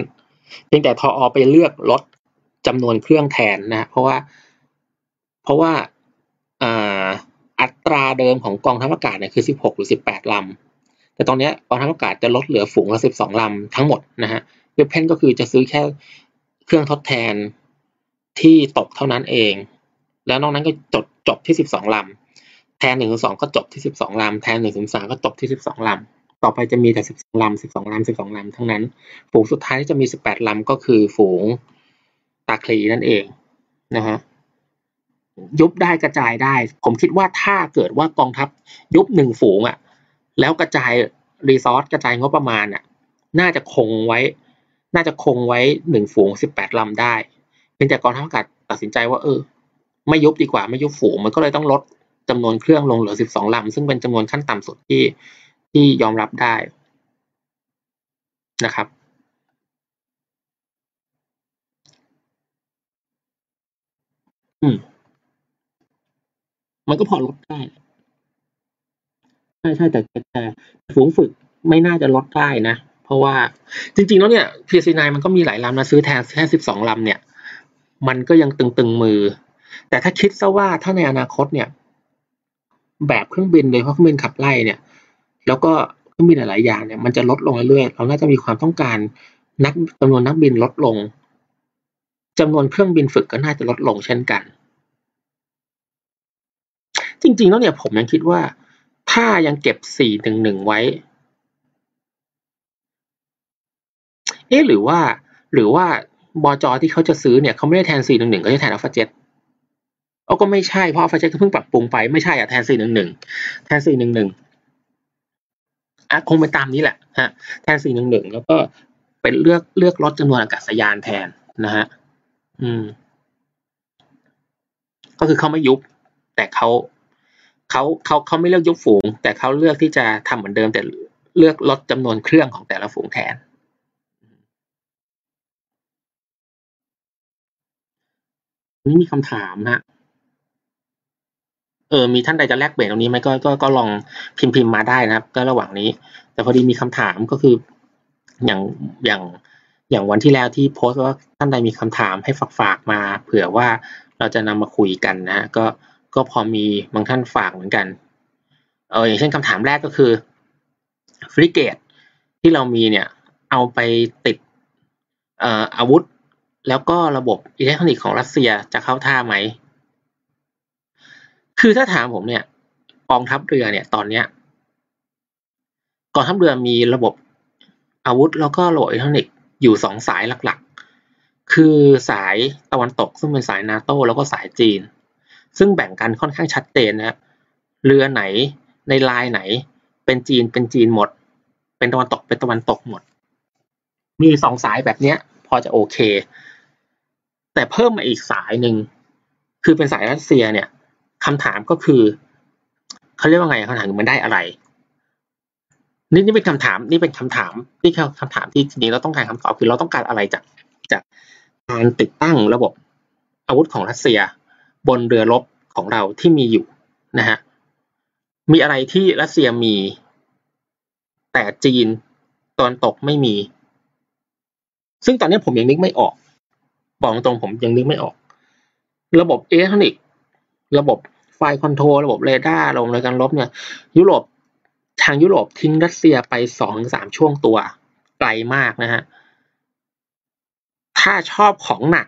เพียงแต่ทออไปเลือกลดจำนวนเครื่องแทนนะเพราะว่าเพราะว่าอัตราเดิมของกองทัพอากาศเนี่ยคือ 16 หรือ 18 ลำ แต่ตอนนี้กองทัพอากาศจะลดเหลือฝูงละ12ลำทั้งหมดนะฮะเวบเพนก็คือจะซื้อแค่เครื่องทดแทนที่ตกเท่านั้นเอง แล้วนอกนั้นก็จบจบที่12ลำแทน1นึ่งสองก็จบที่12ลำแทน1นึ่งสามก็จบที่12ลำต่อไปจะมีแต่12ลำ12ลำ12ลำทั้งนั้น ฝูงสุดท้ายที่จะมี18ลำก็คือฝูงตาคลีนั่นเองนะฮะยุบได้กระจายได้ ผมคิดว่าถ้าเกิดว่ากองทัพยุบหนึ่งฝูงอะ่ะ แล้วกระจายรีซอสกระจายงบประมาณอะ่ะ น่าจะคงไว้ น่าจะคงไว้หนึ่งฝูงสิบแปดลำได้เพียงแต่กองทัพอากาศตัดสินใจว่าเออ ไม่ยุบดีกว่าไม่ยุบฝูงมันก็เลยต้องลดจำนวนเครื่องลงเหลือสิบสองลำซึ่งเป็นจำนวนขั้นต่ำสุดที่ที่ยอมรับได้นะครับ อืม มันก็พอลดได้ ช่ใช่แต่แต่ฝูงฝึกไม่น่าจะลดได้นะ เพราะว่าจริง ๆ แล้วเนี่ย PC9 มันก็มีหลายลำนะซื้อแทนแค่สิบสองลำเนี่ย มันก็ยังตึงๆมือ แต่ถ้าคิดซะว่าถ้าในอนาคตเนี่ย แบบเครื่องบินโดยเพราะเครื่องบินขับไล่เนี่ย แล้วก็เครื่องบินหลายๆอย่างเนี่ยมันจะลดลงเรื่อยๆเราน่าจะมีความต้องการนักจำนวนนักบินลดลงจำนวนเครื่องบินฝึกก็น่าจะลดลงเช่นกัน จริง ๆ แล้วเนี่ยผมยังคิดว่า ถ้ายังเก็บสี่หนึ่งหนึ่งไว้ เอ๊ะหรือว่า หรือว่าบอจอที่เขาจะซื้อเนี่ยเขาไม่ได้แทนสี่หนึ่งหนึ่งก็จะแทนอัลฟาเจ็ตเอาก็ไม่ใช่เพราะอัลฟาเจ็ตก็เพิ่งปรับปรุงไปไม่ใช่อะแทนสี่หนึ่งหนึ่งแทนสี่หนึ่งหนึ่งอะคงเป็นตามนี้แหละฮะแทนสี่หนึ่งหนึ่งแล้วก็เป็นเลือกเลือกลดจำนวนอากาศยานแทนนะฮะอืม ก็คือเขาไม่ยุบ แต่เขา เขาเขาเขาไม่เลือกยุบฝูง แต่เขาเลือกที่จะทำเหมือนเดิม แต่เลือกลดจำนวนเครื่องของแต่ละฝูงแทน นี่มีคำถามฮะเออมีท่านใดจะแลกเปลี่ยนตรงนี้ไหมก็ก็ก็ลองพิมพ์พิมพ์มาได้นะครับ ก็ระหว่างนี้ แต่พอดีมีคำถามก็คืออย่างอย่างอย่างวันที่แล้วที่โพสต์ว่าท่านใดมีคำถามให้ฝากฝากมา เผื่อว่าเราจะนำมาคุยกันนะ ก็ ก็พอมีบางท่านฝากเหมือนกันเอออย่างเช่นคำถามแรกก็คือฟริเกตที่เรามีเนี่ยเอาไปติดเอ่ออาวุธ แล้วก็ระบบอิเล็กทรอนิกส์ของรัสเซียจะเข้าท่าไหม คือถ้าถามผมเนี่ยกองทัพเรือเนี่ยตอนเนี้ยกองทัพเรือมีระบบอาวุธ แล้วก็ระบบอิเล็กทรอนิกส์อยู่สองสายหลักๆ คือสายตะวันตกซึ่งเป็นสายนาโต้แล้วก็สายจีน ซึ่งแบ่งกันค่อนข้างชัดเจนนะเรือไหนในลายไหน เป็นจีนเป็นจีนหมด เป็นตะวันตกเป็นตะวันตกหมด มีสองสายแบบเนี้ย พอจะโอเค แต่เพิ่มมาอีกสายหนึ่งคือเป็นสายรัสเซียเนี่ยคำถามก็คือเขาเรียกว่าไงคำถามมันได้อะไรนี่นี่เป็นคำถามนี่เป็นคำถามที่คำถามที่ทีนี้เราต้องการคำตอบคือเราต้องการอะไรจากจากการติดตั้งระบบอาวุธของรัสเซีย บนเรือรบของเราที่มีอยู่นะฮะมีอะไรที่รัสเซียมี แต่จีนตะวันตกไม่มี ซึ่งตอนนี้ผมยังนึกไม่ออก บอกตรงผมยังนึกไม่ออก ระบบอิเล็กทรอนิกส์ระบบ fire control ระบบเรดาร์ระบบในการรบเนี่ย ยุโรปทางยุโรปทิ้งรัสเซียไปสองสามช่วงตัวไกลมากนะฮะ ถ้าชอบของหนัก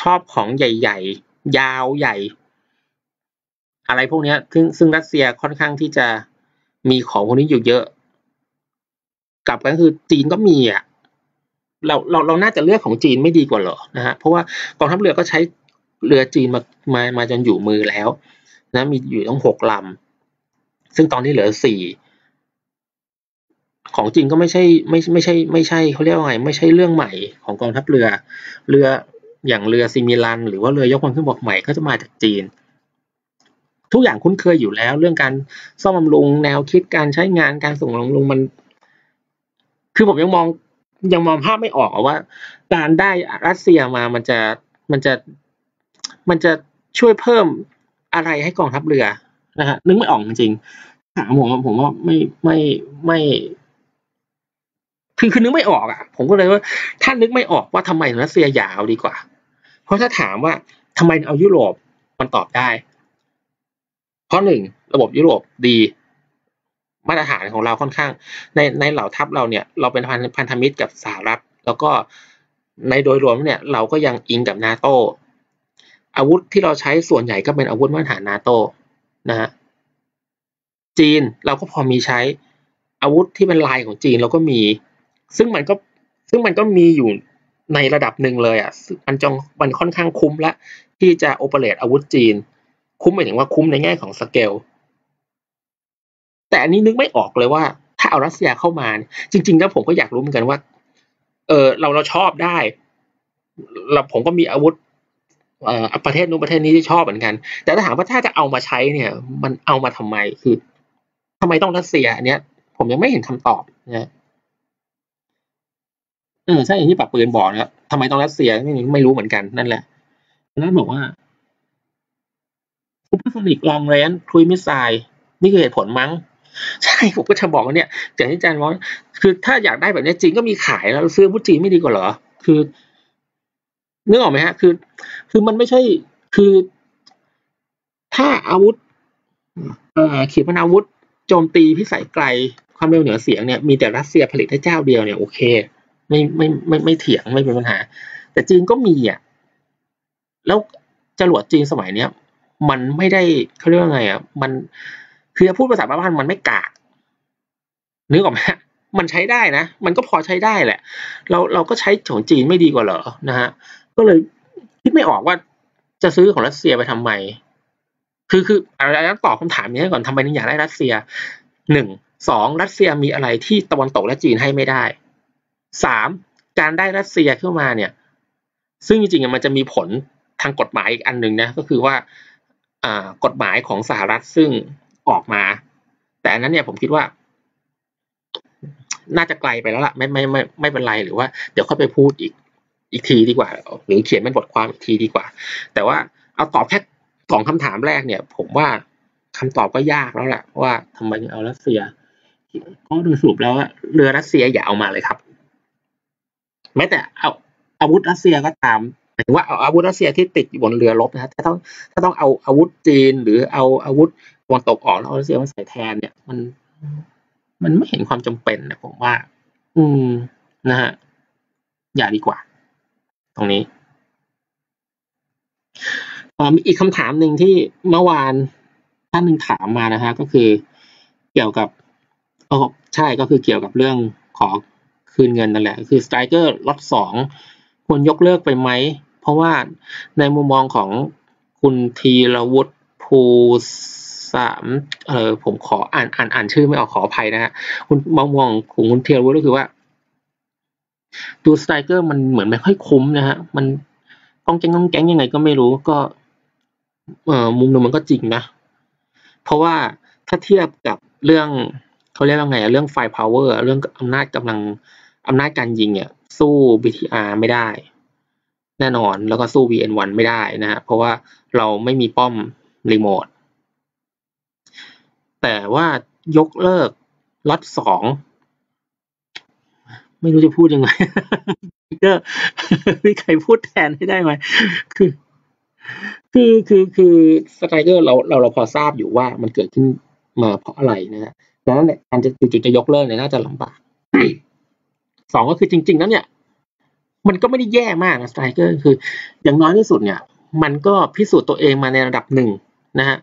ชอบของใหญ่ ยาวใหญ่ อะไรพวกนี้ซึ่งซึ่งรัสเซียค่อนข้างที่จะมีของพวกนี้อยู่เยอะ กลับกันคือจีนก็มีอะเราเราเราน่าจะเลือกของจีนไม่ดีกว่าเหรอนะฮะเพราะว่ากองทัพเรือก็ใช้เรือจีนมามามาจนอยู่มือแล้ว นะ มีอยู่ต้งหกลำซึ่งตอนนี้เหลือสี่ของจริงก็ไม่ใช่ไม่ไม่ใช่ ไม่ใช่เขาเรียกว่าไงไม่ใช่เรื่องใหม่ของกองทัพเรือ เรือ อย่างเรือซิมิลัน หรือว่าเรือยกพลขึ้นบกใหม่ก็จะมาจากจีน ทุกอย่างคุ้นเคยอยู่แล้ว เรื่องการซ่อมบำรุงแนวคิดการใช้งานการส่งบำรุงมัน คือผมยังมองยังมองภาพไม่ออกว่า การได้รัสเซียมามันจะมันจะมันจะช่วยเพิ่มอะไรให้กองทัพเรือนะฮะนึกไม่ออกจริงๆถามผมผมว่าไม่ไม่ไม่ คือคือนึกไม่ออกอะ ผมก็เลยว่า ถ้านึกไม่ออกว่าทำไมรัสเซียยาวดีกว่า ราะถ้าถามว่าทำไมเอายุโรปมันตอบได้ เพราะหนึ่งระบบยุโรปดีมาตรฐานของเราค่อนข้าง ในในเหล่าทัพเราเนี่ย เราเป็นพันพันธมิตรกับสหรัฐ แล้วก็ในโดยรวมเนี่ย เราก็ยังอิงกับนาโตอาวุธที่เราใช้ส่วนใหญ่ก็เป็นอาวุธมาตรฐานนาโตนะฮะจีนเราก็พอมีใช้อาวุธที่เป็นลายของจีนเราก็มี ซึ่งมันก็ซึ่งมันก็มีอยู่ ในระดับหนึ่งเลยอะมันจงมันค่อนข้างคุ้มละที่จะโอเปเรตอาวุธจีน คุ้มหมายถึงว่าคุ้มในแง่ของสเกลแต่อันนี้นึกไม่ออกเลยว่า ถ้าเอารัสเซียเข้ามา จริง ๆ แล้วผมก็อยากรู้เหมือนกันว่า เออเราเราชอบได้เราผมก็มีอาวุธเอ่อประเทศนู้นประเทศนี้ที่ชอบเหมือนกัน แต่ถ้าถามว่าถ้าจะเอามาใช้เนี่ย มันเอามาทำไมคือทำไมต้องรัสเซียอันเนี้ย ผมยังไม่เห็นคำตอบนะ เออใช่อย่างที่ปักปืนบอกนะครับทำไมต้องรัสเซียไม่ไม่รู้เหมือนกันนั่นแหละนั้นบอกว่า supersonic long range cruise missile นี่คือเหตุผลมั้ง ใช่ผมก็จะบอกว่าเนี่ยอย่างที่อาจารย์ว่าคือถ้าอยากได้แบบนี้จีนก็มีขายแล้วซื้อของจีนไม่ดีกว่าเหรอ คือนึกออกไหมฮะ คือ คือมันไม่ใช่คือ ถ้าอาวุธเอ่อขีปนาวุธโจมตีพิสัยไกลความเร็วเหนือเสียงเนี่ยมีแต่รัสเซียผลิตได้เจ้าเดียวเนี่ยโอเค ไม่ไม่ไม่ไม่เถียงไม่เป็นปัญหา แต่จีนก็มีอะแล้วจรวดจีนสมัยเนี้ยมันไม่ได้เขาเรียกว่าไงอะมันคือพูดภาษาบ้านมันไม่กากนึกออกไหมมันใช้ได้นะ มันก็พอใช้ได้แหละ เราเราก็ใช้ของจีนไม่ดีกว่าเหรอนะฮะก็เลยคิดไม่ออกว่าจะซื้อของรัสเซียไปทำไม คือคืออะไรต้องตอบคำถามนี้ก่อนทำไมถึงอยากได้รัสเซียหนึ่งสองรัสเซียมีอะไรที่ตะวันตกและจีนให้ไม่ได้ สามการได้รัสเซียขึ้นมาเนี่ย ซึ่งจริงๆมันจะมีผลทางกฎหมายอีกอันหนึ่งนะก็คือว่ากฎหมายของสหรัฐซึ่งออกมา แต่อันนั้นเนี่ยผมคิดว่า น่าจะไกลไปแล้วล่ะ ไม่ไม่ไม่ไม่เป็นไรหรือว่าเดี๋ยวค่อยไปพูดอีกอีกทีดีกว่า หรือเขียนเป็นบทความอีกทีดีกว่า แต่ว่าเอาตอบแค่สองคำถามแรกเนี่ย ผมว่าคำตอบก็ยากแล้วแหละว่าทำไมเอารัสเซียก็โดยสรุปแล้วเรือรัสเซียอย่าเอามาเลยครับ แม้แต่เอาอาวุธรัสเซียก็ตามหมายถึงว่าเอาอาวุธรัสเซียที่ติดอยู่บนเรือรบนะถ้าต้องถ้าต้องเอาอาวุธจีน หรือเอาอาวุธตะวันตกออกแล้วเอารัสเซียมาใส่แทนเนี่ยมัน มันไม่เห็นความจำเป็นนะผมว่า อืมนะฮะอย่าดีกว่า ตรงนี้มีอีกคำถามหนึ่งที่เมื่อวานท่านหนึ่งถามมานะฮะก็คือเกี่ยวกับโอ้ใช่ก็คือเกี่ยวกับเรื่องของ คืนเงินนั่นแหละ คือ Stryker ล็อตสองควรยกเลิกไปไหม เพราะว่าในมุมมองของคุณทีรวุฒิภูสามเออผมขออ่านอ่านอ่านชื่อไม่ออกขออภัยนะฮะคือมุมมองของคุณทีรวุฒิก็คือว่าตัว Stryker มันเหมือนไม่ค่อยคุ้มนะฮะ มันก้องแก้งก้องแก้งยังไงก็ไม่รู้ก็ เอ่อมุมนึงมันก็จริงนะ เพราะว่าถ้าเทียบกับเรื่องเขาเรียกว่าไงเรื่อง firepower เรื่องอำนาจกำลัง อำนาจการยิงเนี่ยสู้ BTR ไม่ได้ แน่นอนแล้วก็สู้ VN1 ไม่ได้นะฮะเพราะว่าเราไม่มีป้อมรีโมทแต่ว่ายกเลิกล็อตสองไม่รู้จะพูดยังไงก็มีใครพูดแทนให้ได้ไหมคือ คือคือคือ Stryker เราเราเราพอทราบอยู่ว่ามันเกิดขึ้นมาเพราะอะไรนะฮะดังนั้นเนี่ยการจะจุดจะยกเลิกเนี่ยน่าจะลำบาก สองก็คือจริง ๆ แล้วเนี่ย มันก็ไม่ได้แย่มากนะ Stryker คือ อย่างน้อยที่สุดเนี่ย มันก็พิสูจน์ตัวเองมาในระดับหนึ่งนะฮะ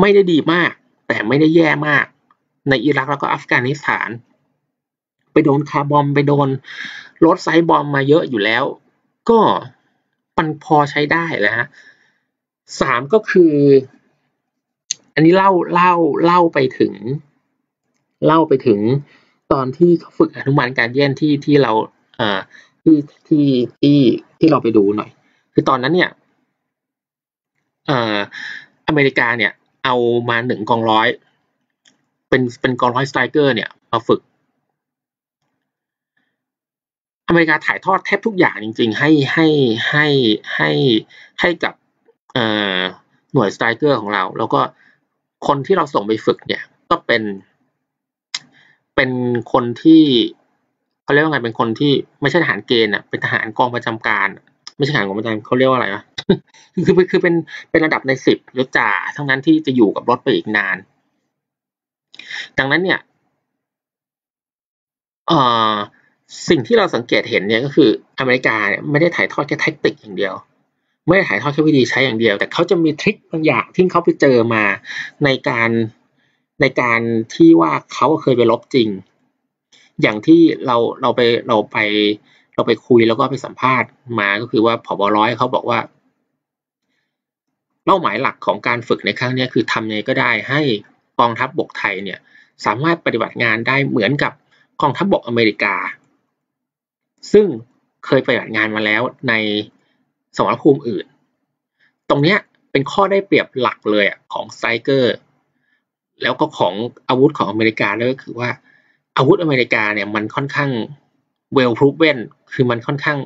ไม่ได้ดีมาก แต่ไม่ได้แย่มาก ในอิรักแล้วก็อัฟกานิสถาน ไปโดน car bomb ไปโดน roadside bomb มาเยอะอยู่แล้ว ก็มันพอใช้ได้แล้วฮะสามก็คือ อันนี้เล่าเล่าเล่าไปถึง เล่าไปถึง ตอนที่เขาฝึกอนุมานการเยี่นที่ที่เราอ่าที่ที่ที่ที่เราไปดูหน่อย คือตอนนั้นเนี่ยอ่าอเมริกาเนี่ย เอามาหนึ่งกองร้อย เป็นเป็นกองร้อยสไตรเกอร์เนี่ยมาฝึก อเมริกาถ่ายทอดแทบทุกอย่างจริง ๆ ให้ให้ให้ให้ให้กับหน่วยสไตรเกอร์ของเรา แล้วก็คนที่เราส่งไปฝึกเนี่ย ก็เป็น เป็นคนที่เขาเรียกว่าไงเป็นคนที่ไม่ใช่ทหารเกณฑ์อะเป็นทหารกองประจำการ ไม่ใช่ทหารกองประจำเขาเรียกว่าอะไรวะคือคือคือเป็นเป็นระดับในสิบยศจ่าทั้งนั้นที่จะอยู่กับรถไปอีกนาน ดังนั้นเนี่ยเอ่อสิ่งที่เราสังเกตเห็นเนี่ยก็คืออเมริกาเนี่ยไม่ได้ถ่ายทอดแค่แท็กติกอย่างเดียว ไม่ได้ถ่ายทอดแค่วิธีใช้อย่างเดียว แต่เขาจะมีทริคบางอย่างที่เขาไปเจอมาในการ ในการที่ว่าเขาเคยไปลบจริง อย่างที่เราเราไปเราไปเราไปคุยแล้วก็ไปสัมภาษณ์มาก็คือว่าผบร้อยเขาบอกว่า เป้าหมายหลักของการฝึกในครั้งนี้คือทำยังไงก็ได้ให้กองทัพบบกไทยเนี่ย สามารถปฏิบัติงานได้เหมือนกับกองทัพบบกอเมริกา ซึ่งเคยปฏิบัติงานมาแล้วในสมรภูมิอื่น ตรงเนี้ยเป็นข้อได้เปรียบหลักเลยของไซเกอร์ แล้วก็ของอาวุธของอเมริกาก็คือว่า อาวุธอเมริกาเนี่ยมันค่อนข้างเวลพรูฟเวนคือมันค่อนข้าง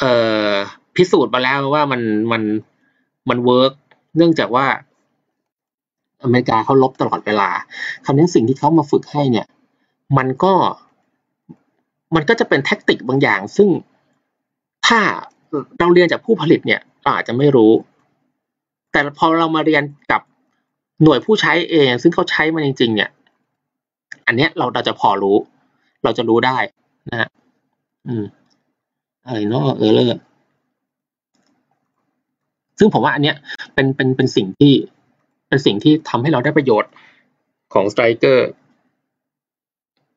เอ่อพิสูจน์มาแล้วว่ามันมันมัน work เนื่องจากว่าอเมริกาเขารบตลอดเวลาคราวนี้สิ่งที่เขามาฝึกให้เนี่ย มันก็ มันก็จะเป็น tactic บางอย่าง ซึ่งถ้าเราเรียนจากผู้ผลิตเนี่ยเราอาจจะไม่รู้ แต่พอเรามาเรียนกับ หน่วยผู้ใช้เองซึ่งเขาใช้มันจริง ๆ เนี่ย อันเนี้ยเราเราจะพอรู้ เราจะรู้ได้นะฮะอืมอะไรเนาะเออเลยซึ่งผมว่าอันเนี้ยเป็นเป็นเป็นสิ่งที่เป็นสิ่งที่ทำให้เราได้ประโยชน์ของ Stryker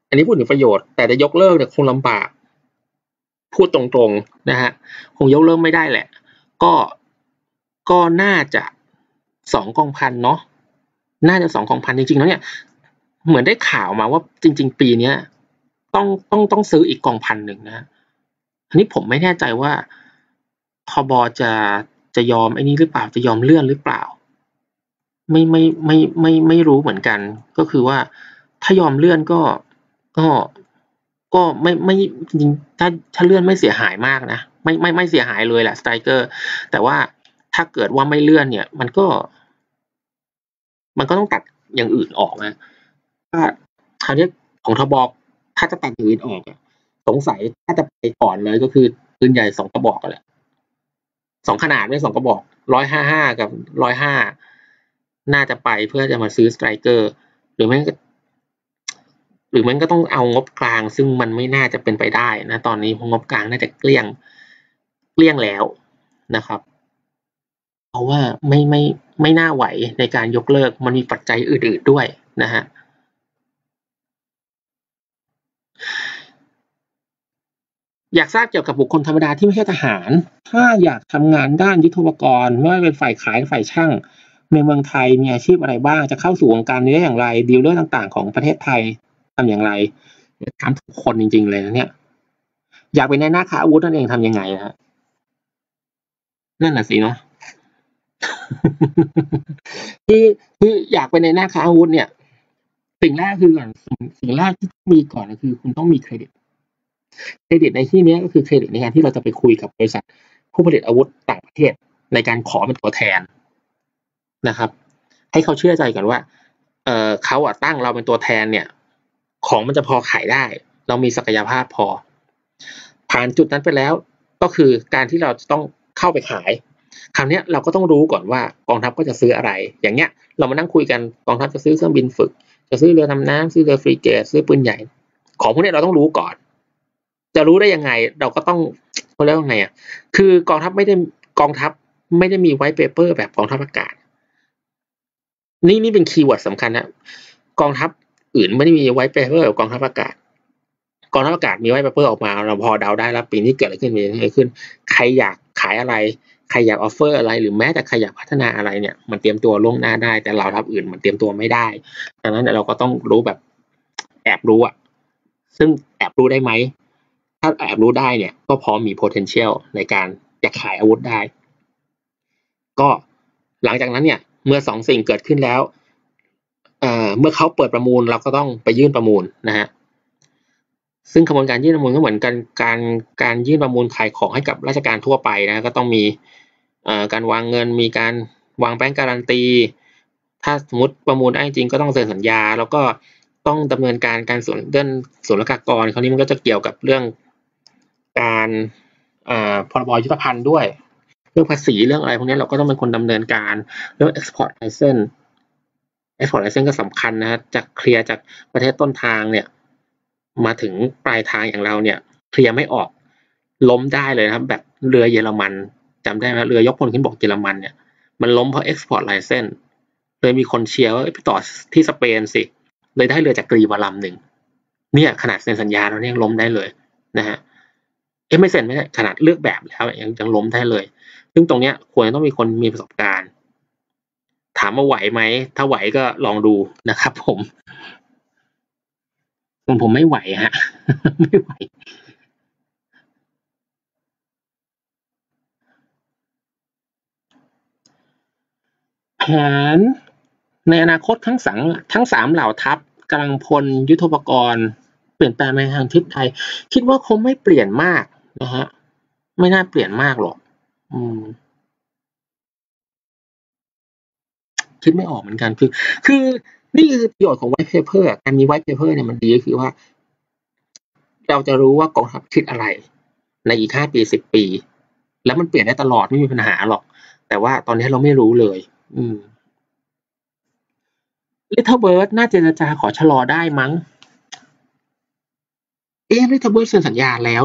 อันนี้พูดถึงประโยชน์แต่จะยกเลิกเนี่ยคงลำบาก พูดตรงๆนะฮะคงยกเลิกไม่ได้แหละ ก็ก็น่าจะสองกองพันเนาะ น่าจะสองกองพันจริงๆแล้วเนี่ยเหมือนได้ข่าวมาว่าจริง ๆ ปีเนี้ยต้องต้องต้องซื้ออีกกองพันหนึ่งนะอันนี้ผมไม่แน่ใจว่าทบจะจะยอมไอ้นี้หรือเปล่าจะยอมเลื่อนหรือเปล่า ไม่ไม่ไม่ไม่ไม่รู้เหมือนกัน ก็คือว่าถ้ายอมเลื่อนก็ก็ก็ไม่ไม่จริงถ้าถ้าเลื่อนไม่เสียหายมากนะไม่ไม่ไม่เสียหายเลยแหละ Stryker แต่ว่าถ้าเกิดว่าไม่เลื่อนเนี่ย มันก็ มันก็ต้องตัดอย่างอื่นออกนะถ้าคราวนี้ของทบอกถ้าจะตัดอย่างอื่นออกสงสัยถ้าจะไปก่อนเลยก็คือปืนใหญ่สองกระบอกกันแหละสองขนาดไม่สองกระบอกร้อยห้าห้ากับร้อยห้าน่าจะไปเพื่อจะมาซื้อ Stryker หรือไม่หรือมันก็ต้องเอางบกลาง ซึ่งมันไม่น่าจะเป็นไปได้นะ ตอนนี้งบกลางน่าจะเกลี้ยงเกลี้ยงแล้วนะครับ เพราะว่าไม่ไม่ ไม่น่าไหวในการยกเลิกมันมีปัจจัยอื่น ๆด้วยนะฮะอยากทราบเกี่ยวกับบุคคลธรรมดาที่ไม่ใช่ทหาร ถ้าอยากทำงานด้านยุทธปกรณ์ไม่ว่าเป็นฝ่ายขายฝ่ายช่างในเมืองไทยมีอาชีพอะไรบ้าง จะเข้าสู่วงการนี้ได้อย่างไร dealer ต่างๆ ของประเทศไทยทำอย่างไรถามทุกคนจริง ๆ เลยนะเนี่ย อยากเป็นในหน้าค้าอาวุธนั่นเองทำยังไงฮะนั่นแหละสิเนาะ คือคืออยากเป็นในหน้าค้าอาวุธเนี่ย สิ่งแรกคือก่อนสิ่งแรกที่มีก่อนก็คือ คุณต้องมีเครดิต เครดิตในที่นี้ก็คือเครดิตในการที่เราจะไปคุยกับบริษัท ผู้ผลิตอาวุธต่างประเทศในการขอเป็นตัวแทนนะครับ ให้เขาเชื่อใจกันว่า เออเขาอะตั้งเราเป็นตัวแทนเนี่ย ของมันจะพอขายได้ เรามีศักยภาพพอ ผ่านจุดนั้นไปแล้วก็คือการที่เราจะต้องเข้าไปขาย คราวนี้เราก็ต้องรู้ก่อนว่ากองทัพก็จะซื้ออะไร อย่างเงี้ยเรามานั่งคุยกันกองทัพจะซื้อเครื่องบินฝึก จะซื้อเรือดำน้ำซื้อเรือฟรีเกตซื้อปืนใหญ่ ของพวกนี้เราต้องรู้ก่อน จะรู้ได้ยังไงเราก็ต้องเขาเรียกว่าไงอะคือกองทัพไม่ได้กองทัพไม่ได้มี white paper แบบกองทัพอากาศ นี่นี่เป็น keyword สำคัญนะกองทัพอื่นไม่ได้มี white paper แบบกองทัพอากาศกองทัพอากาศมี white paper ออกมาเราพอเดาได้แล้วปีนี้เกิดอะไรขึ้นมีอะไรขึ้น ใครอยากขายอะไร ใครอยาก offer อะไรหรือแม้แต่ใครอยากพัฒนาอะไรเนี่ย มันเตรียมตัวล่วงหน้าได้ แต่เราทัพอื่นมันเตรียมตัวไม่ได้ดังนั้นเราก็ต้องรู้แบบแอบรู้อะซึ่งแอบรู้ได้ไหม ถ้าแอบรู้ได้เนี่ย ก็พอมี potential ในการจะขายอาวุธได้ ก็หลังจากนั้นเนี่ย เมื่อสองสิ่งเกิดขึ้นแล้วเเมื่อเขาเปิดประมูลเราก็ต้องไปยื่นประมูลนะฮะ ซึ่งกระบวนการยื่นประมูลก็เหมือนกันการการยื่นประมูลขายของให้กับราชการทั่วไปนะก็ต้องมีการวางเงินมีการวางแบงก์การันตี ถ้าสมมติประมูลได้จริงก็ต้องเซ็นสัญญา แล้วก็ต้องดำเนินการการส่วนเดินส่วนละกากรคราวนี้มันก็จะเกี่ยวกับเรื่องการพรบยุทธภัณฑ์ด้วย เรื่องภาษีเรื่องอะไรพวกนี้เราก็ต้องเป็นคนดำเนินการเรื่อง export license export license ก็สำคัญนะจากเคลียร์จากประเทศต้นทางเนี่ย มาถึงปลายทางอย่างเราเนี่ยเคลียร์ไม่ออกล้มได้เลยนะครับ แบบเรือเยอรมันจำได้ไหมเรือยกพลขึ้นบกเยอรมันเนี่ยมันล้มเพราะ export license เซนเลยมีคนเชียร์ว่าไปต่อที่สเปนสิ เลยได้เรือจากกรีมาลำหนึ่งเนี่ยขนาดเซ็นสัญญาเราเนี่ยล้มได้เลยนะฮะเอ้ไม่เซ็นไม่ใช่ขนาดเลือกแบบแล้วยังยังล้มได้เลย ซึ่งตรงเนี้ยควรต้องมีคนมีประสบการณ์ ถามว่าไหวไหม ถ้าไหวก็ลองดูนะครับผม ผมผมไม่ไหวฮะ ไม่ไหวแผนในอนาคตทั้งสังทั้งสามเหล่าทัพกำลังพลยุทธปกรณ์ เปลี่ยนแปลงไปทางทิศไทย คิดว่าคงไม่เปลี่ยนมากนะฮะไม่น่าเปลี่ยนมากหรอก อืมคิดไม่ออกเหมือนกันคือ คือ นี่คือประโยชน์ของไวท์เพเปอร์การมีไวท์เพเปอร์เนี่ยมันดีก็คือว่า เราจะรู้ว่ากองทัพคิดอะไร ในอีกห้าปีสิบปี แล้วมันเปลี่ยนได้ตลอดไม่มีปัญหาหรอก แต่ว่าตอนนี้เราไม่รู้เลย อืม Little Bird น่าเจรจาขอชะลอได้มั้ง เอ๊ะ Little Bird เซ็นสัญญาแล้ว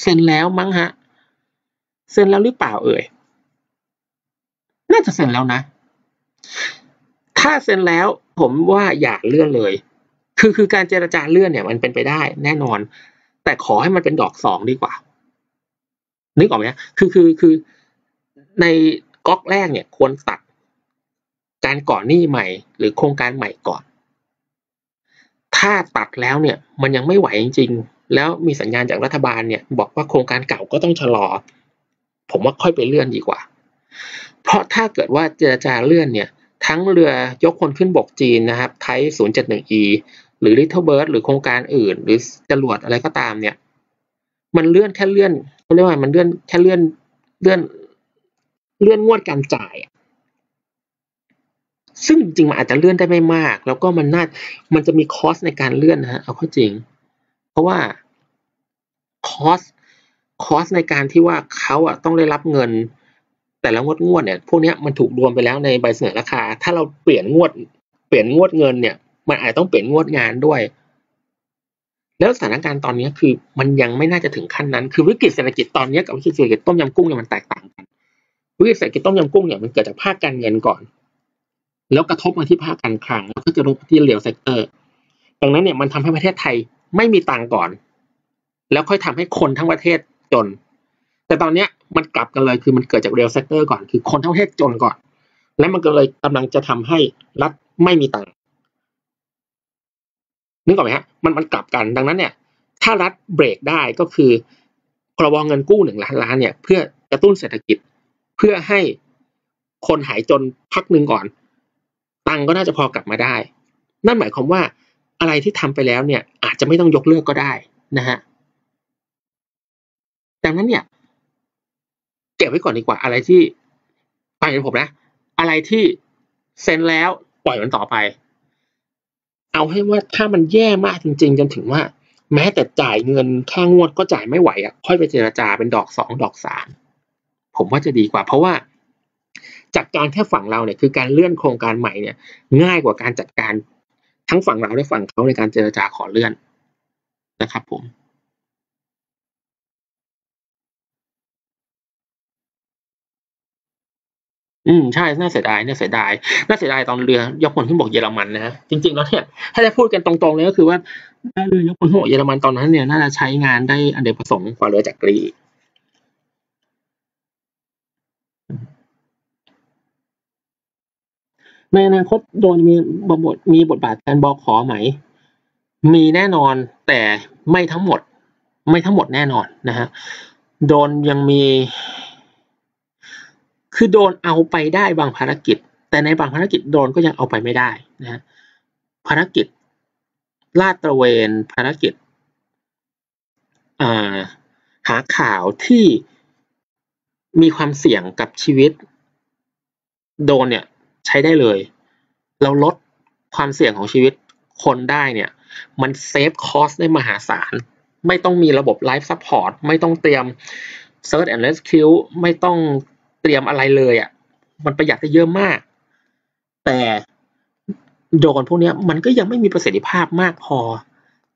เซ็นแล้วมั้งฮะเซ็นแล้วหรือเปล่าเอ่ย น่าจะเซ็นแล้วนะ ถ้าเซ็นแล้วผมว่าอย่าเลื่อนเลย คือคือการเจรจาเลื่อนเนี่ยมันเป็นไปได้แน่นอน แต่ขอให้มันเป็นดอกสองดีกว่า นึกออกไหมคือคือคือในก๊อกแรกเนี่ยควรตัดการก่อหนี้ใหม่ หรือโครงการใหม่ก่อน ถ้าตัดแล้วเนี่ย มันยังไม่ไหวจริง ๆ แล้วมีสัญญาณจากรัฐบาลเนี่ย บอกว่าโครงการเก่าก็ต้องชะลอ ผมว่าค่อยไปเลื่อนดีกว่า เพราะถ้าเกิดว่าเจรจาเลื่อนเนี่ย ทั้งเรือยกคนขึ้นบกจีนนะครับไทย 071E หรือ Little Bird หรือโครงการอื่น หรือจรวดอะไรก็ตามเนี่ย มันเลื่อนแค่เลื่อนเขาเรียกว่ามันเลื่อนแค่เลื่อนเลื่อนเลื่อนงวดการจ่าย ซึ่งจริงมันอาจจะเลื่อนได้ไม่มาก แล้วก็มันน่ามันจะมีคอสในการเลื่อนนะฮะเอาเข้าจริง เพราะว่าคอสคอสในการที่ว่าเขาอะต้องได้รับเงิน แต่ละงวดงวดเนี่ยพวกนี้มันถูกรวมไปแล้วในใบเสนอราคา ถ้าเราเปลี่ยนงวด เปลี่ยนงวดเงินเนี่ย มันอาจต้องเปลี่ยนงวดงานด้วย แล้วสถานการณ์ตอนนี้คือมันยังไม่น่าจะถึงขั้นนั้น คือวิกฤตเศรษฐกิจตอนนี้กับวิกฤตเศรษฐกิจต้มยำกุ้งเนี่ยมันแตกต่างกัน วิกฤตเศรษฐกิจต้มยำกุ้งเนี่ยมันเกิดจากภาคการเงินก่อน แล้วกระทบมาที่ภาคการคลังแล้วก็จะลงที่ real sector ดังนั้นเนี่ยมันทำให้ประเทศไทยไม่มีตังก่อน แล้วค่อยทำให้คนทั้งประเทศจน แต่ตอนเนี้ย มันกลับกันเลยคือมันเกิดจาก real sector ก่อนคือคนทั้งประเทศจนก่อน แล้วมันก็เลยกำลังจะทำให้รัฐไม่มีตังค์นึกออกไหมฮะมันมันกลับกันดังนั้นเนี่ย ถ้ารัฐเบรกได้ก็คือพรบเงินกู้หนึ่งล้านล้านเนี่ย เพื่อกระตุ้นเศรษฐกิจ เพื่อให้คนหายจนพักหนึ่งก่อน ตังก็น่าจะพอกลับมาได้ นั่นหมายความว่าอะไรที่ทำไปแล้วเนี่ย อาจจะไม่ต้องยกเลิกก็ได้นะฮะดังนั้นเนี่ย เก็บไว้ก่อนดีกว่าอะไรที่ฟังอย่างผมนะ อะไรที่เซ็นแล้วปล่อยมันต่อไป เอาให้ว่าถ้ามันแย่มากจริง ๆ จนถึงว่า แม้แต่จ่ายเงินค่างวดก็จ่ายไม่ไหวอะค่อยไปเจราจาเป็นดอกสองดอกสามผมว่าจะดีกว่า เพราะว่าจัดการแค่ฝั่งเราเนี่ยคือการเลื่อนโครงการใหม่เนี่ย ง่ายกว่าการจัดการทั้งฝั่งเราและฝั่งเขาในการเจรจาขอเลื่อนนะครับผม อืมใช่ น่าเสียดาย น่าเสียดาย น่าเสียดายตอนเรือยกพลขึ้นบกเยอรมันนะฮะ จริงๆแล้วเนี่ย ถ้าจะพูดกันตรงๆเลยก็คือว่าเรือยกพลขึ้นบกเยอรมันตอนนั้นเนี่ย น่าจะใช้งานได้อันเดประสงค์กว่าเรือจักรีในอนาคตโดนมีบทมีบทบาทการบอขอไหม มีแน่นอนแต่ไม่ทั้งหมด ไม่ทั้งหมดแน่นอนนะฮะ โดนยังมี คือโดนเอาไปได้บางภารกิจ แต่ในบางภารกิจโดนก็ยังเอาไปไม่ได้นะภารกิจลาดตระเวนภารกิจหาข่าวที่มีความเสี่ยงกับชีวิต โดรนเนี่ยใช้ได้เลย เราลดความเสี่ยงของชีวิตคนได้เนี่ย มัน save cost ได้มหาศาล ไม่ต้องมีระบบ life support ไม่ต้องเตรียม Search and Rescue ไม่ต้อง เตรียมอะไรเลยอะ่ะ มันประหยัดได้เยอะมาก แต่โดรนพวกนี้มันก็ยังไม่มีประสิทธิภาพมากพอ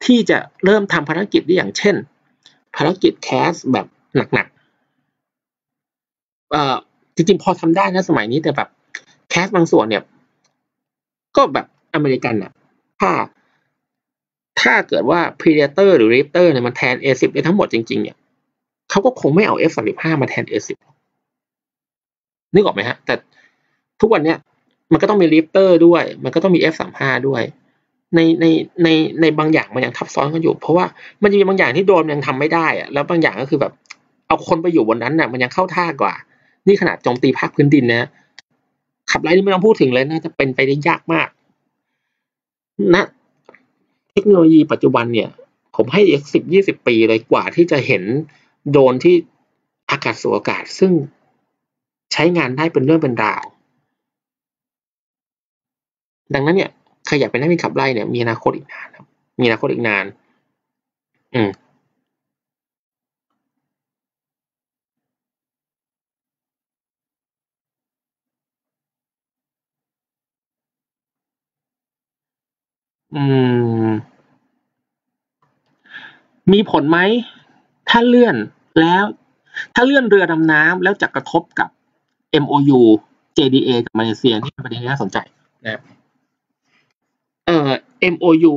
ที่จะเริ่มทำภารกิจได้อย่างเช่น ภารกิจ CAS แบบหนักๆเอ่อจริงๆพอทำได้นะสมัยนี้แต่แบบ CAS บางส่วนเนี่ย ก็แบบอเมริกันอะถ้าถ้าเกิดว่า Predator หรือ Reaper เนี่ยมันแทน A10 ได้ทั้งหมดจริงๆเนี่ยเขาก็คงไม่เอา F35 มาแทน A10 นึกออกไหมฮะ แต่ทุกวันเนี้ยมันก็ต้องมี Reaper ด้วย มันก็ต้องมี F35 ด้วย ในในในในบางอย่างมันยังทับซ้อนกันอยู่ เพราะว่ามันจะมีบางอย่างที่โดนยังทำไม่ได้อะแล้วบางอย่างก็คือแบบ เอาคนไปอยู่บนนั้นน่ะ มันยังเข้าท่ากว่า นี่ขนาดโจมตีภาคพื้นดินนะขับไล่นี่ไม่ต้องพูดถึงเลยน่าจะเป็นไปได้ยากมากนะเทคโนโลยีปัจจุบันเนี่ย ผมให้อีกสิบยี่สิบปีเลยกว่าที่จะเห็นโดนที่อากาศสู่อากาศ ซึ่ง ใช้งานได้เป็นเรื่องเป็นราว ดังนั้นเนี่ยใครอยากเป็นนักบินขับไล่เนี่ยมีอนาคตอีกนานครับ มีอนาคตอีกนาน อืมอืม มีผลไหม ถ้าเลื่อนแล้ว ถ้าเลื่อนเรือดำน้ำแล้วจะกระทบกับ MOU JDA กับมาเลเซียนี่เป็นประเด็นที่น่าสนใจนะครับเอ่อ MOU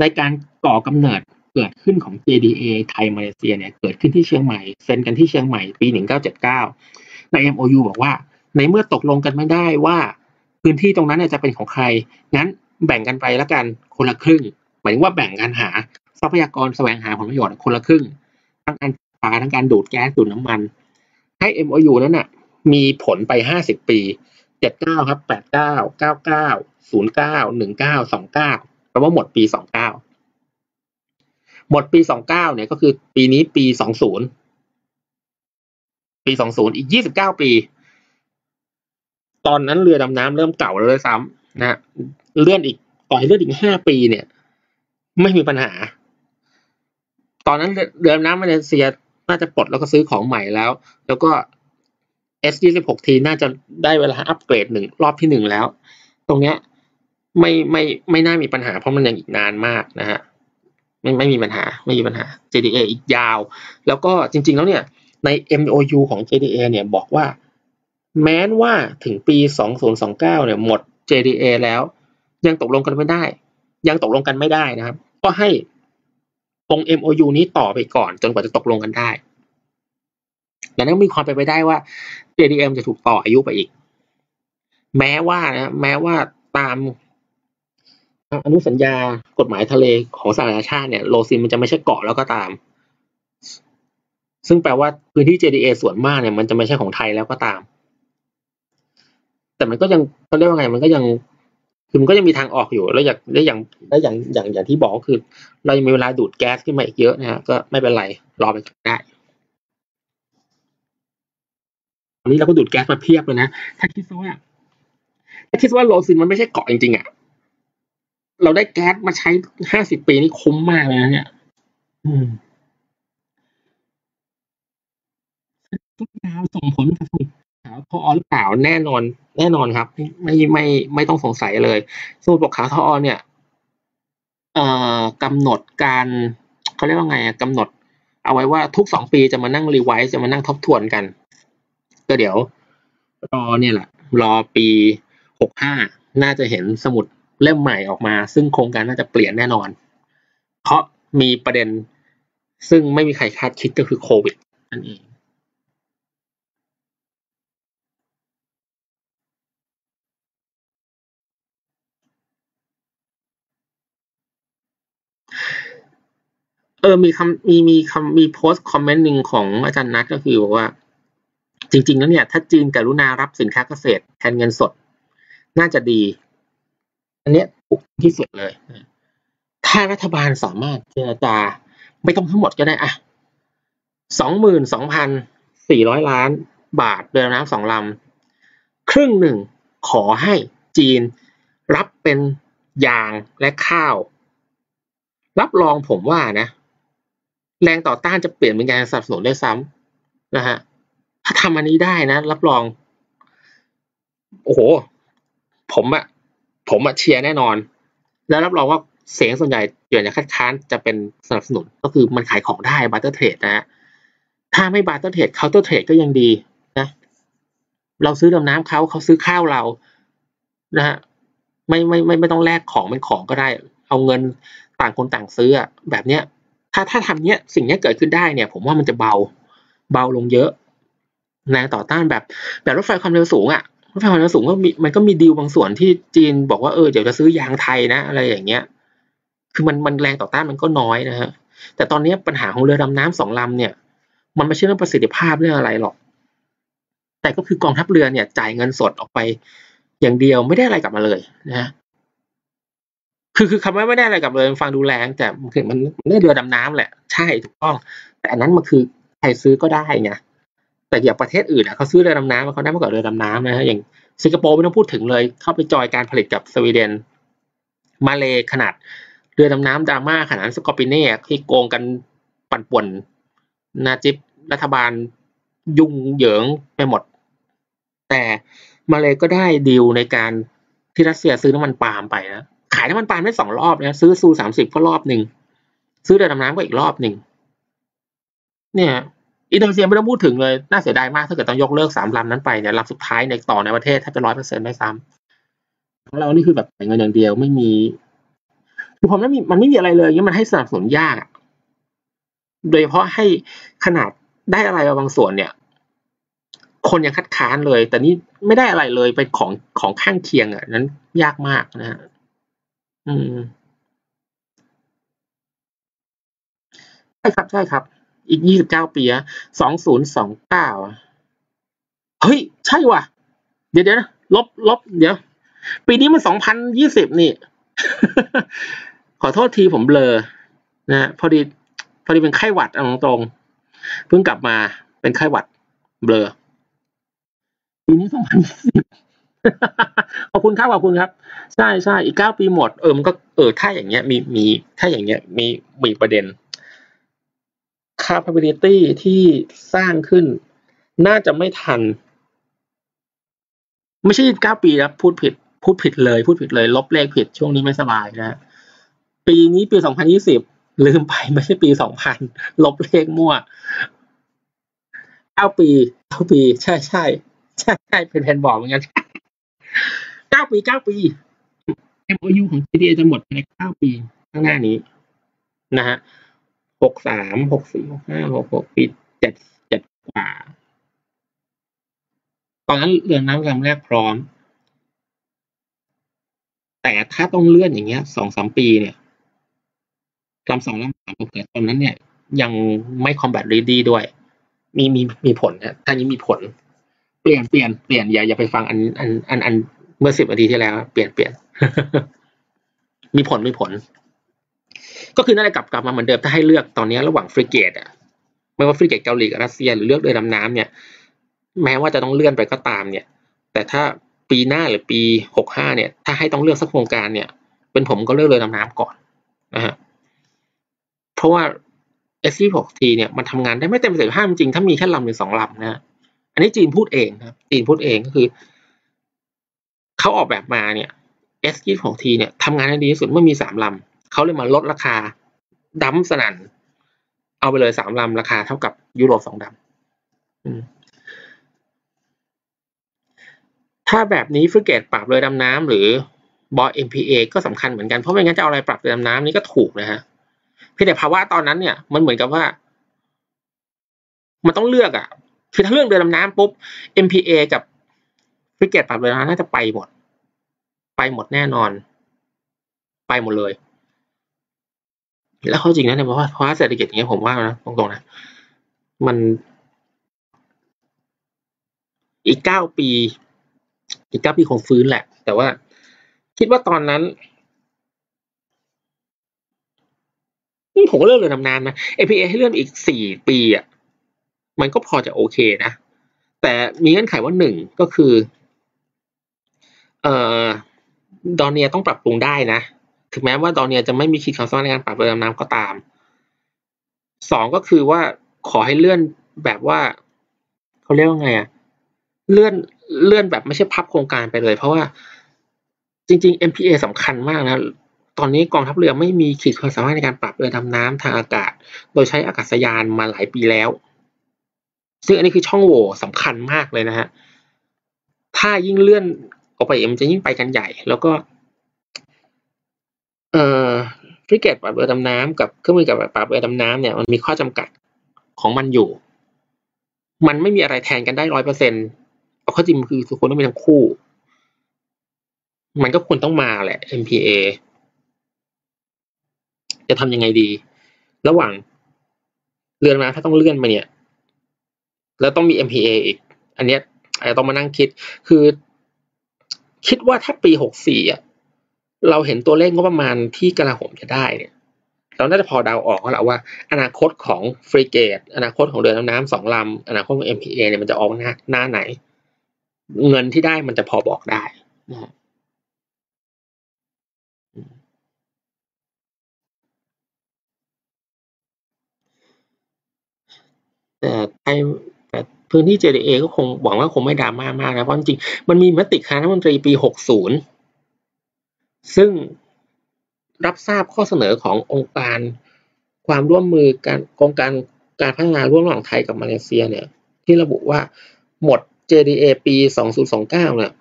ในการก่อกำเนิดเกิดขึ้นของ JDA ไทยมาเลเซียเนี่ยเกิดขึ้นที่เชียงใหม่เซ็นกันที่เชียงใหม่ปี 1979 ใน MOU บอกว่า ในเมื่อตกลงกันไม่ได้ว่า พื้นที่ตรงนั้นจะเป็นของใคร งั้นแบ่งกันไปแล้วกันคนละครึ่ง หมายถึงว่าแบ่งกันหาทรัพยากรแสวงหาผลประโยชน์คนละครึ่ง ทั้งการป่าทั้งการดูดแก๊สดูดน้ำมัน ให้ MOU นั้นน่ะ มีผลไป50ปีเจ็ดเก้าครับแปดเก้าเก้าเก้าศูนย์เก้าหนึ่งเก้าสองเก้าแปลว่าหมดปีสองเก้าหมดปีสองเก้าเนี่ยก็คือปีนี้ปีสองศูนย์ปีสองศูนย์อีกยี่สิบเก้าปี ตอนนั้นเรือดำน้ำเริ่มเก่าแล้วเลยซ้ำนะเลื่อนอีกต่อยเลื่อนอีกห้าปีเนี่ย ไม่มีปัญหา ตอนนั้นเรือดำน้ำมาเลเซียน่าจะปลดแล้วก็ซื้อของใหม่แล้ว แล้วก็ S ยี่สิบหกทีน่าจะได้เวลาอัปเกรดหนึ่งรอบที่หนึ่งแล้ว ตรงเนี้ยไม่ไม่ไม่น่ามีปัญหาเพราะมันยังอีกนานมากนะฮะไม่ไม่มีปัญหาไม่มีปัญหา JDA อีกยาว แล้วก็จริง ๆ แล้วเนี่ยใน MOU ของ JDA เนี่ยบอกว่า แม้นว่าถึงปี 2029 เนี่ยหมด JDA แล้ว ยังตกลงกันไม่ได้ ยังตกลงกันไม่ได้นะครับ ก็ให้ตรง MOU นี้ต่อไปก่อนจนกว่าจะตกลงกันได้ ดังนั้นมีความเป็นไปได้ว่า JDM จะถูกต่ออายุไปอีก แม้ว่านะแม้ว่าตามอนุสัญญากฎหมายทะเลของสหประชาชาติเนี่ยโลซินมันจะไม่ใช่เกาะแล้วก็ตาม ซึ่งแปลว่าพื้นที่ JDA ส่วนมากเนี่ยมันจะไม่ใช่ของไทยแล้วก็ตาม แต่มันก็ยังเขาเรียกว่าไง มันก็ยังคือมันก็ยังมีทางออกอยู่แล้วอย่างได้อย่างได้อย่างอย่างอย่างที่บอกก็คือ เรายังมีเวลาดูดแก๊สขึ้นมาอีกเยอะนะฮะก็ไม่เป็นไรรอไปได้ต อนนี้เราก็ดูดแก๊สมาเพียบเลยนะ ถ้าคิดว่า ถ้าคิดว่าโลซินมันไม่ใช่เกาะจริงๆอะ เราได้แก๊สมาใช้ห้าสิบปีนี่คุ้มมากเลยนะเนี่ย อืมทุกดาวส่งผลกับสมุดขาวทอหรือเปล่าแน่นอน แน่นอนครับ ไม่ไม่ไม่ต้องสงสัยเลยสมุดปกขาวทอเนี่ย เอ่อกำหนดการเขาเรียกว่าไงกำหนด เอาไว้ว่าทุกสองปีจะมานั่งรีไวซ์จะมานั่งทบทวนกัน ก็เดี๋ยวรอเนี่ยแหละ รอปีหกห้าน่าจะเห็นสมุดเล่มใหม่ออกมา ซึ่งโครงการน่าจะเปลี่ยนแน่นอน เพราะมีประเด็นซึ่งไม่มีใครคาดคิดก็คือโควิดนั่นเองเออ มีคำมีมีคำมีโพสต์คอมเมนต์หนึ่งของอาจารย์นัทก็คือบอกว่า จริง ๆ แล้วเนี่ย ถ้าจีนกรุณารับสินค้าเกษตรแทนเงินสด น่าจะดี อันเนี้ยถูกที่สุดเลย ถ้ารัฐบาลสามารถเจรจา ไม่ต้องทั้งหมดก็ได้อะสองหมื่นสองพันสี่ร้อยล้านบาทเรือน้ำสองลำ ครึ่งหนึ่งขอให้จีนรับเป็นยางและข้าว รับรองผมว่านะ แรงต่อต้านจะเปลี่ยนเป็นการสนับสนุนได้ซ้ำนะฮะ ถ้าทำอันนี้ได้นะ รับรอง โอ้โห ผมอะผมอะเชียร์แน่นอน แล้วรับรองว่าเสียงส่วนใหญ่เปลี่ยนจากคัดค้านจะเป็นสนับสนุนก็คือมันขายของได้ barter trade นะฮะถ้าไม่ barter trade counter trade ก็ยังดีนะ เราซื้อดำน้ำเขาเขาซื้อข้าวเรานะฮะไม่ไม่ไม่ไม่ต้องแลกของเป็นของก็ได้ เอาเงินต่างคนต่างซื้อแบบเนี้ย ถ้าถ้าทำเนี้ยสิ่งเนี้ยเกิดขึ้นได้เนี่ย ผมว่ามันจะเบา เบาลงเยอะ แรงต่อต้านแบบแบบรถไฟความเร็วสูงอะรถไฟความเร็วสูงก็มีมันก็มีดีลบางส่วนที่จีนบอกว่าเออเดี๋ยวจะซื้อยางไทยนะ อะไรอย่างเงี้ย คือมันมันแรงต่อต้านมันก็น้อยนะฮะแต่ตอนนี้ปัญหาของเรือดำน้ำสองลำเนี่ย มันไม่ใช่เรื่องประสิทธิภาพเรื่องอะไรหรอก แต่ก็คือกองทัพเรือเนี่ย จ่ายเงินสดออกไป อย่างเดียวไม่ได้อะไรกลับมาเลยนะคือคือคำว่าไม่ได้อะไรกลับเลยฟังดูแรง แต่คือมันมันได้เรือดำน้ำแหละใช่ถูกต้อง แต่อันนั้นมันคือใครซื้อก็ได้ไง แต่อย่างประเทศอื่นอะเขาซื้อเรือดำน้ำเขาได้มากกว่าเรือดำน้ำนะฮะอย่างสิงคโปร์ไม่ต้องพูดถึงเลย เข้าไปจอยการผลิตกับสวีเดน มาเลขนาดเรือดำน้ำดราม่าขนาดสกอปิเน่ที่โกงกันปั่นป่วนนาจิบรัฐบาลยุ่งเหยิงไปหมด แต่มาเลก็ได้ดีลในการที่รัสเซียซื้อน้ำมันปาล์มไปนะขายน้ำมันปาล์มได้สองรอบนะซื้อซูสามสิบก็รอบหนึ่งซื้อเรือดำน้ำก็อีกรอบหนึ่งเนี่ย อินโดนีเซียไม่ต้องพูดถึงเลย น่าเสียดายมากถ้าเกิดต้องยกเลิกสามลำนั้นไปเนี่ยลำสุดท้ายในต่อในประเทศถ้าเป็นร้อยเปอร์เซ็นต์ไม่ซ้ำของเรานี่คือแบบเงินอย่างเดียวไม่มีคือผมไม่มีมันไม่มีอะไรเลยงี้มันให้สนับสนุนยากโดยเฉพาะให้ขนาดได้อะไรบางส่วนเนี่ย คนยังคัดค้านเลย แต่นี่ไม่ได้อะไรเลยเป็นของของข้างเคียงอะนั้นยากมากนะฮะอืมใช่ครับใช่ครับ อีกยี่สิบเก้าปีอะสองศูนย์สองเก้าเฮ้ย ใช่ว่ะ เดี๋ยวเดี๋ยวลบลบเดี๋ยว ปีนี้มันสองพันยี่สิบนี่ ขอโทษทีผมเบลอ นะพอดี พอดีเป็นไข้หวัดตรงๆเพิ่งกลับมาเป็นไข้หวัด เบลอปีนี้สองพันยี่สิบขอบคุณครับขอบคุณครับ ใช่ใช่อีกเก้าปีหมดเออมันก็เออถ้าอย่างเงี้ย มีมีถ้าอย่างเงี้ย มีมีประเด็น capability ที่สร้างขึ้น น่าจะไม่ทัน ไม่ใช่เก้าปีนะพูดผิด พูดผิดเลย พูดผิดเลย ลบเลขผิดช่วงนี้ไม่สบายนะ ปีนี้ปีสองพันยี่สิบลืมไปไม่ใช่ปีสองพันลบเลขมั่วเก้าปีเก้าปี ใช่ใช่ใช่ใช่เป็นแผนบอกเหมือนกันเก้าปีเก้าปี MOU ของ GDA จะหมดในเก้าปีข้างหน้านี้นะฮะ หกสามหกสี่หกห้าหกหกปีเจ็ดเจ็ดกว่า ตอนนั้นเรือน้ำลำแรกพร้อม แต่ถ้าต้องเลื่อนอย่างเงี้ยสองสามปีเนี่ยลำสองลำสามเกิดตอนนั้นเนี่ย ยังไม่คอมแบทรีดีด้วย มีมีมีผลนะถ้านี้มีผล เปลี่ยนเปลี่ยนเปลี่ยนอย่าอย่าไปฟังอันอันอันอันเมื่อสิบนาทีที่แล้ว เปลี่ยนเปลี่ยนมีผลมีผล ก็คือนั่นแหละกลับกลับมาเหมือนเดิมถ้าให้เลือกตอนนี้ระหว่างฟริเกตอะไม่ว่าฟริเกตเกาหลีกับรัสเซียหรือเลือกเรือดำน้ำเนี่ย แม้ว่าจะต้องเลื่อนไปก็ตามเนี่ย แต่ถ้าปีหน้าหรือปีหกห้าเนี่ย ถ้าให้ต้องเลือกสักโครงการเนี่ย เป็นผมก็เลือกเรือดำน้ำก่อนนะฮะเพราะว่า s อ6 t เนี่ยมันทำงานได้ไม่เต็มประสิทธิภาพจริงถ้ามีแค่ลำหรือสองลำนะอันนี้จีนพูดเองครับจีนพูดเองก็คือเขาออกแบบมาเนี่ย s 6 t เนี่ยทำงานได้ดีที่สุดเมื่อมีสามลำ เขาเลยมาลดราคาดั้มสนันเอาไปเลยสามลำราคาเท่ากับยุโรปสองดัมถ้าแบบนี้ฟริเกตปรับเลยดำน้ำหรือบอ MPA ก็สำคัญเหมือนกัน เพราะไม่งั้นจะเอาอะไรปรับเรือดำน้ำนี่ก็ถูกนะฮะเพียงแต่ภาวะตอนนั้นเนี่ย มันเหมือนกับว่า มันต้องเลือกอะ่ะ คือถ้าเลือกเรือดำน้ำปุ๊บ MPA กับฟริเกตปรับเรือดำน้ำน่าจะไปหมด ไปหมดแน่นอน ไปหมดเลย แล้วเขาจริงนะเนี่ยเพราะว่าเพราะเศรษฐกิจอย่างเงี้ยผมว่านะตรงๆนะมัน อีกเก้าปี อีกเก้าปีคงฟื้นแหละ แต่ว่า คิดว่าตอนนั้นผมก็เลือกเรือดำน้ำนะ APA ให้เลื่อนอีกสี่ปีอะมันก็พอจะโอเคนะ แต่มีเงื่อนไขว่าหนึ่งก็คือ เอ่อ ดอนเนียต้องปรับปรุงได้นะ ถึงแม้ว่าดอนเนียจะไม่มีขีดความสามารถในการปรับเรือดำน้ำก็ตามสองก็คือว่าขอให้เลื่อนแบบว่าเขาเรียกว่าไงอะเลื่อนเลื่อนแบบไม่ใช่พับโครงการไปเลย เพราะว่าจริง ๆ MPA สำคัญมากนะ ตอนนี้กองทัพเรือไม่มีขีดความสามารถในการปรับเรือดำน้ำทางอากาศ โดยใช้อากาศยานมาหลายปีแล้ว ซึ่งอันนี้คือช่องโหว่สำคัญมากเลยนะฮะ ถ้ายิ่งเลื่อนออกไปเอ็มจะยิ่งไปกันใหญ่ แล้วก็ เอ่อฟริเกตปรับเรือดำน้ำกับเครื่องมือกับปรับเรือดำน้ำเนี่ยมันมีข้อจำกัดของมันอยู่ มันไม่มีอะไรแทนกันได้ร้อยเปอร์เซ็นต์เอาข้อจริงคือทุกคนต้องมีทั้งคู่ มันก็ควรต้องมาแหละ MPA จะทำยังไงดี ระหว่างเรือนมาถ้าต้องเลื่อนมาเนี่ย แล้วต้องมี MPA อีก อันเนี้ยอาจจะต้องมานั่งคิด คือ คิดว่าถ้าปีหกสี่อะ เราเห็นตัวเลขงบประมาณที่กระหมจะได้เนี่ยเราน่าจะพอเดาออกแล้วว่า อนาคตของฟรีเกต อนาคตของเรือดำน้ำสองลำอนาคตของ MPA เนี่ยมันจะออกหน้าหน้าไหน เงินที่ได้มันจะพอบอกได้นะแต่ไทยแต่พื้นที่ JDA ก็คงหวังว่าคงไม่ดราม่ามากนะ เพราะจริงมันมีมติคณะรัฐมนตรีปี 60 ซึ่งรับทราบข้อเสนอขององค์การความร่วมมือการกองการการพัฒนาร่วมระหว่างไทยกับมาเลเซียเนี่ย ที่ระบุว่าหมด JDA ปี 2029 เนี่ย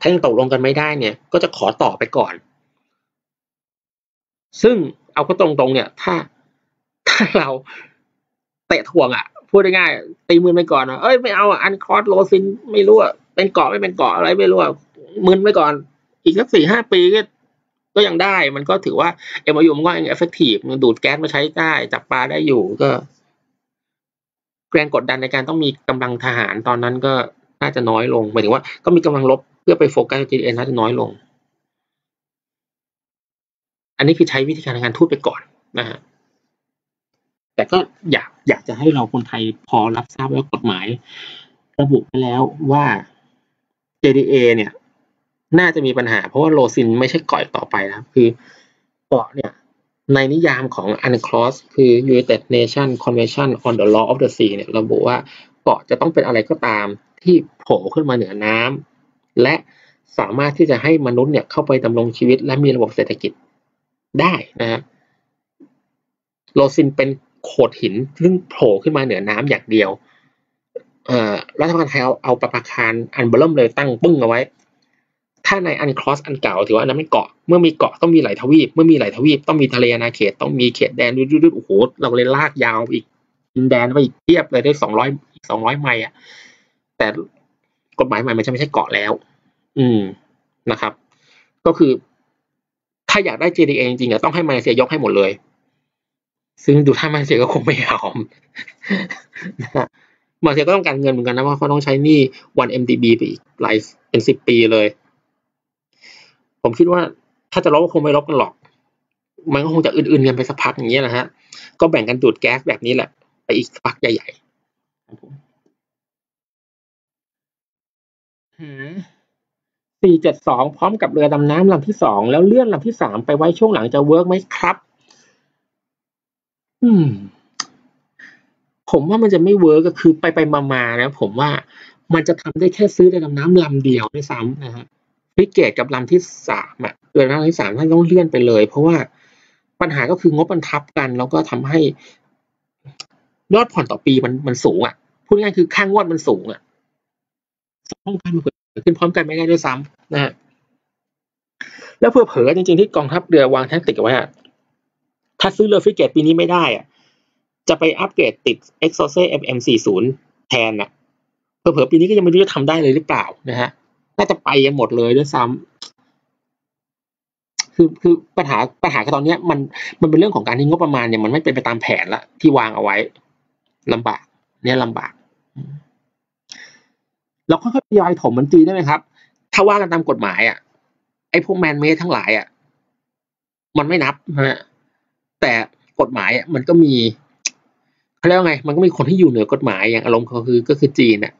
ถ้ายังตกลงกันไม่ได้เนี่ย ก็จะขอต่อไปก่อน ซึ่งเอาก็ตรงๆเนี่ย ถ้าถ้าเราเตะถ่วงอะ พูดง่ายๆตีมือไปก่อนอะเอ้ยไม่เอา UNCLOS โลซินไม่รู้อะเป็นเกาะไม่เป็นเกาะอะไรไม่รู้อะมึนไปก่อน อีกสักสี่ห้าปีก็ก็ยังได้ มันก็ถือว่า MOU มันก็ยัง effective มันดูดแก๊สมาใช้ได้จับปลาได้อยู่ก็แรงกดดันในการต้องมีกำลังทหารตอนนั้นก็น่าจะน้อยลงหมายถึงว่าก็มีกำลังรบเพื่อไป focus JDA น่าจะน้อยลง อันนี้คือใช้วิธีการทางการทูตไปก่อนนะฮะแต่ก็อยากอยากจะให้เราคนไทยพอรับทราบว่ากฎหมาย ระบุไปแล้วว่า JDA เนี่ย น่าจะมีปัญหา เพราะว่าโลซินไม่ใช่เกาะต่อไปนะคือเกาะเนี่ย ในนิยามของ UNCLOS คือ United Nations Convention on the Law of the Sea เนี่ยระบุว่าเกาะจะต้องเป็นอะไรก็ตามที่โผล่ขึ้นมาเหนือน้ำและสามารถที่จะให้มนุษย์เนี่ยเข้าไปดำรงชีวิต และมีระบบเศรษฐกิจได้นะฮะโลซินเป็นโขดหินซึ่งโผล่ขึ้นมาเหนือน้ำอย่างเดียว เอ่อรัฐบาลไทยเอาเอาประภาคารอันเบ้อเริ่มเลยตั้งปึ้งเอาไว้ ถ้าใน UNCLOS อันเก่าถือว่าอันนั้นไม่เกาะ เมื่อมีเกาะต้องมีไหล่ทวีป เมื่อมีไหล่ทวีปต้องมีทะเลอาณาเขตต้องมีเขตแดนดุดๆโอ้โหเราเลยลากยาวอีกดินแดนไปอีกเทียบเลยได้สองร้อยสองร้อยไมล์อะ แต่กฎหมายใหม่มันจะไม่ใช่เกาะแล้ว อืมนะครับ ก็คือ ถ้าอยากได้ JDA จริงๆต้องให้มาเลเซียยกให้หมดเลย ซึ่งดูท่ามาเลเซียก็คงไม่ยอมมาเลเซียก็ต้องการเงินเหมือนกันนะว่าเขาต้องใช้นี้วัน MDB ไปอีกหลายเป็นสิบปีเลย ผมคิดว่าถ้าจะลบก็คงไม่ลบกันหรอก มันก็คงจะอื่นๆกันไปสักพักอย่างเงี้ยนะฮะ ก็แบ่งกันดูดแก๊สแบบนี้แหละ ไปอีกพักใหญ่ๆสี่เจ็ดสองพร้อมกับเรือดำน้ำลำที่สองแล้วเลื่อนลำที่สามไปไว้ช่วงหลังจะ work ไหมครับ อืม ผมว่ามันจะไม่ work ก็คือไปไปมาๆนะผมว่ามันจะทำได้แค่ซื้อเรือดำน้ำลำเดียวด้วยซ้ำนะฮะ ฟริเกตกับลำที่สามอะเรือดำน้ำที่สามท่านต้องเลื่อนไปเลย เพราะว่าปัญหาก็คืองบมันทับกัน แล้วก็ทำให้ยอดผ่อนต่อปีมันมันสูงอะพูดง่ายคือค่างวดมันสูงอะพร้อมกันมันเกิดขึ้นพร้อมกันไม่ได้ด้วยซ้ำนะฮะแล้วเผื่อๆจริงๆที่กองทัพเรือวางแทคติกไว้อะถ้าซื้อเรือฟริเกตปีนี้ไม่ได้อะจะไปอัปเกรดติด e x o c e MM40 แทนน่ะเผื่อปีนี้ก็ยังไม่รู้จะทำได้เลยหรือเปล่านะฮะ น่าจะไปกันหมดเลยด้วยซ้ำคือคือปัญหาปัญหาตอนนี้มันมันเป็นเรื่องของการที่งบประมาณเนี่ยมันไม่เป็นไปตามแผนละที่วางเอาไว้ลำบาก เนี่ยลำบากแล้วค่อยๆทยอยถมแบบจีนได้ไหมครับ ถ้าว่ากันตามกฎหมายอะไอ้พวก man-made ทั้งหลายอะมันไม่นับนะฮะแต่กฎหมายอะมันก็มีเขาเรียกว่าไง มันก็มีคนที่อยู่เหนือกฎหมายอย่างอารมณ์เขาคือก็คือจีนอะ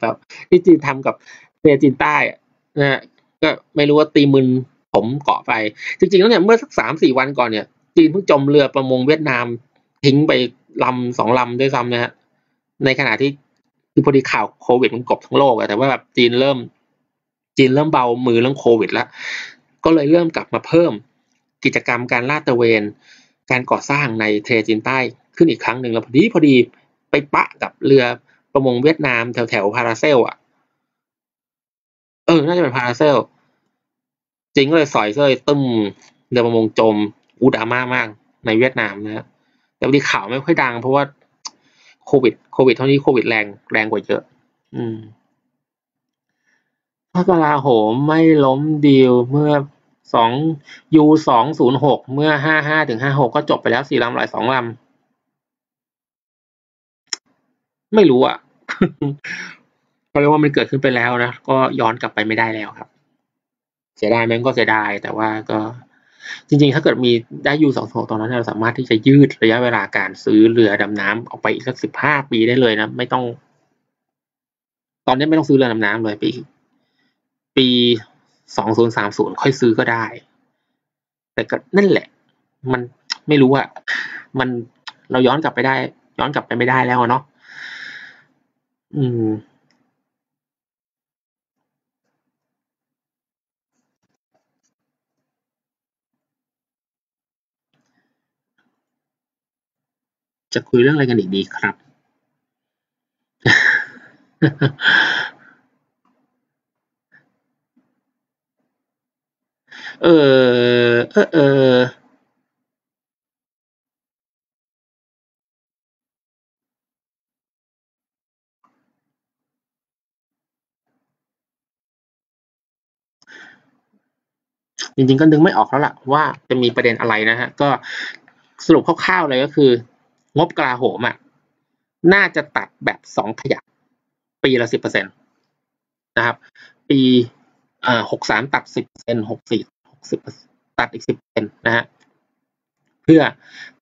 แบบที่จีนทำกับ เซียจีนใต้นะฮะก็ไม่รู้ว่าตีมึนผมเกาะไป จริงๆแล้วเนี่ยเมื่อสักสามสี่วันก่อนเนี่ยจีนเพิ่งจมเรือประมงเวียดนาม ทิ้งไปลำสองลำด้วยซ้ำนะฮะในขณะที่คือพอดีข่าวโควิดมันกบทั้งโลกอะแต่ว่าแบบจีนเริ่ม จีนเริ่มเบามือเรื่องโควิดแล้ว ก็เลยเริ่มกลับมาเพิ่มกิจกรรมการลาดตระเวน การก่อสร้างในเทเลจีนใต้ขึ้นอีกครั้งหนึ่งแล้วพอดีพอดีไปปะกับเรือประมงเวียดนามแถวแถวพาราเซลอะ ออ น่าจะเป็นพาราเซล จริงก็เลยสอยเซยตึ้มเรือประมงจมอูดามามาก ในเวียดนามนะแต่พอดีข่าวไม่ค่อยดัง เพราะว่าโควิด โควิดเท่านี้โควิดแรงแรงกว่าเยอะ อืมพระกลาโหมไม่ล้มดีลเมื่อสองยูสองศูนย์หกเมื่อห้าห้าถึงห้าหกก็จบไปแล้วสี่ลำหลายสองลำ ไม่รู้อะ เพราะว่ามันเกิดขึ้นไปแล้วนะ ก็ย้อนกลับไปไม่ได้แล้วครับ เสียดายมันก็เสียดาย แต่ว่าก็จริงๆ ถ้าเกิดมีได้ยูสองตอนนั้นเราสามารถที่จะยืดระยะเวลาการซื้อเรือดำน้ำออกไปอีกสักสิบห้าปีได้เลยนะ ไม่ต้อง ตอนนี้ไม่ต้องซื้อเรือดำน้ำเลยปีปีสองศูนย์สามศูนย์ค่อยซื้อก็ได้ แต่ก็นั่นแหละ มันไม่รู้อะมันเราย้อนกลับไปได้ ย้อนกลับไปไม่ได้แล้วเนาะอืม จะคุยเรื่องอะไรกันอีกดีครับ เออเออเออจริงๆก็นึกไม่ออกแล้วล่ะว่าจะมีประเด็นอะไรนะฮะ ก็สรุปคร่าวๆเลยก็คือ งบกลาโหมอะน่าจะตัดแบบสองขยัก ปีละสิบเปอร์เซ็นตนะครับ ปีอ่าหกสามตัดสิบเปอร์เซ็นหกสี่หกสิบตัดอีกสิบเป็นนะฮะเพื่อ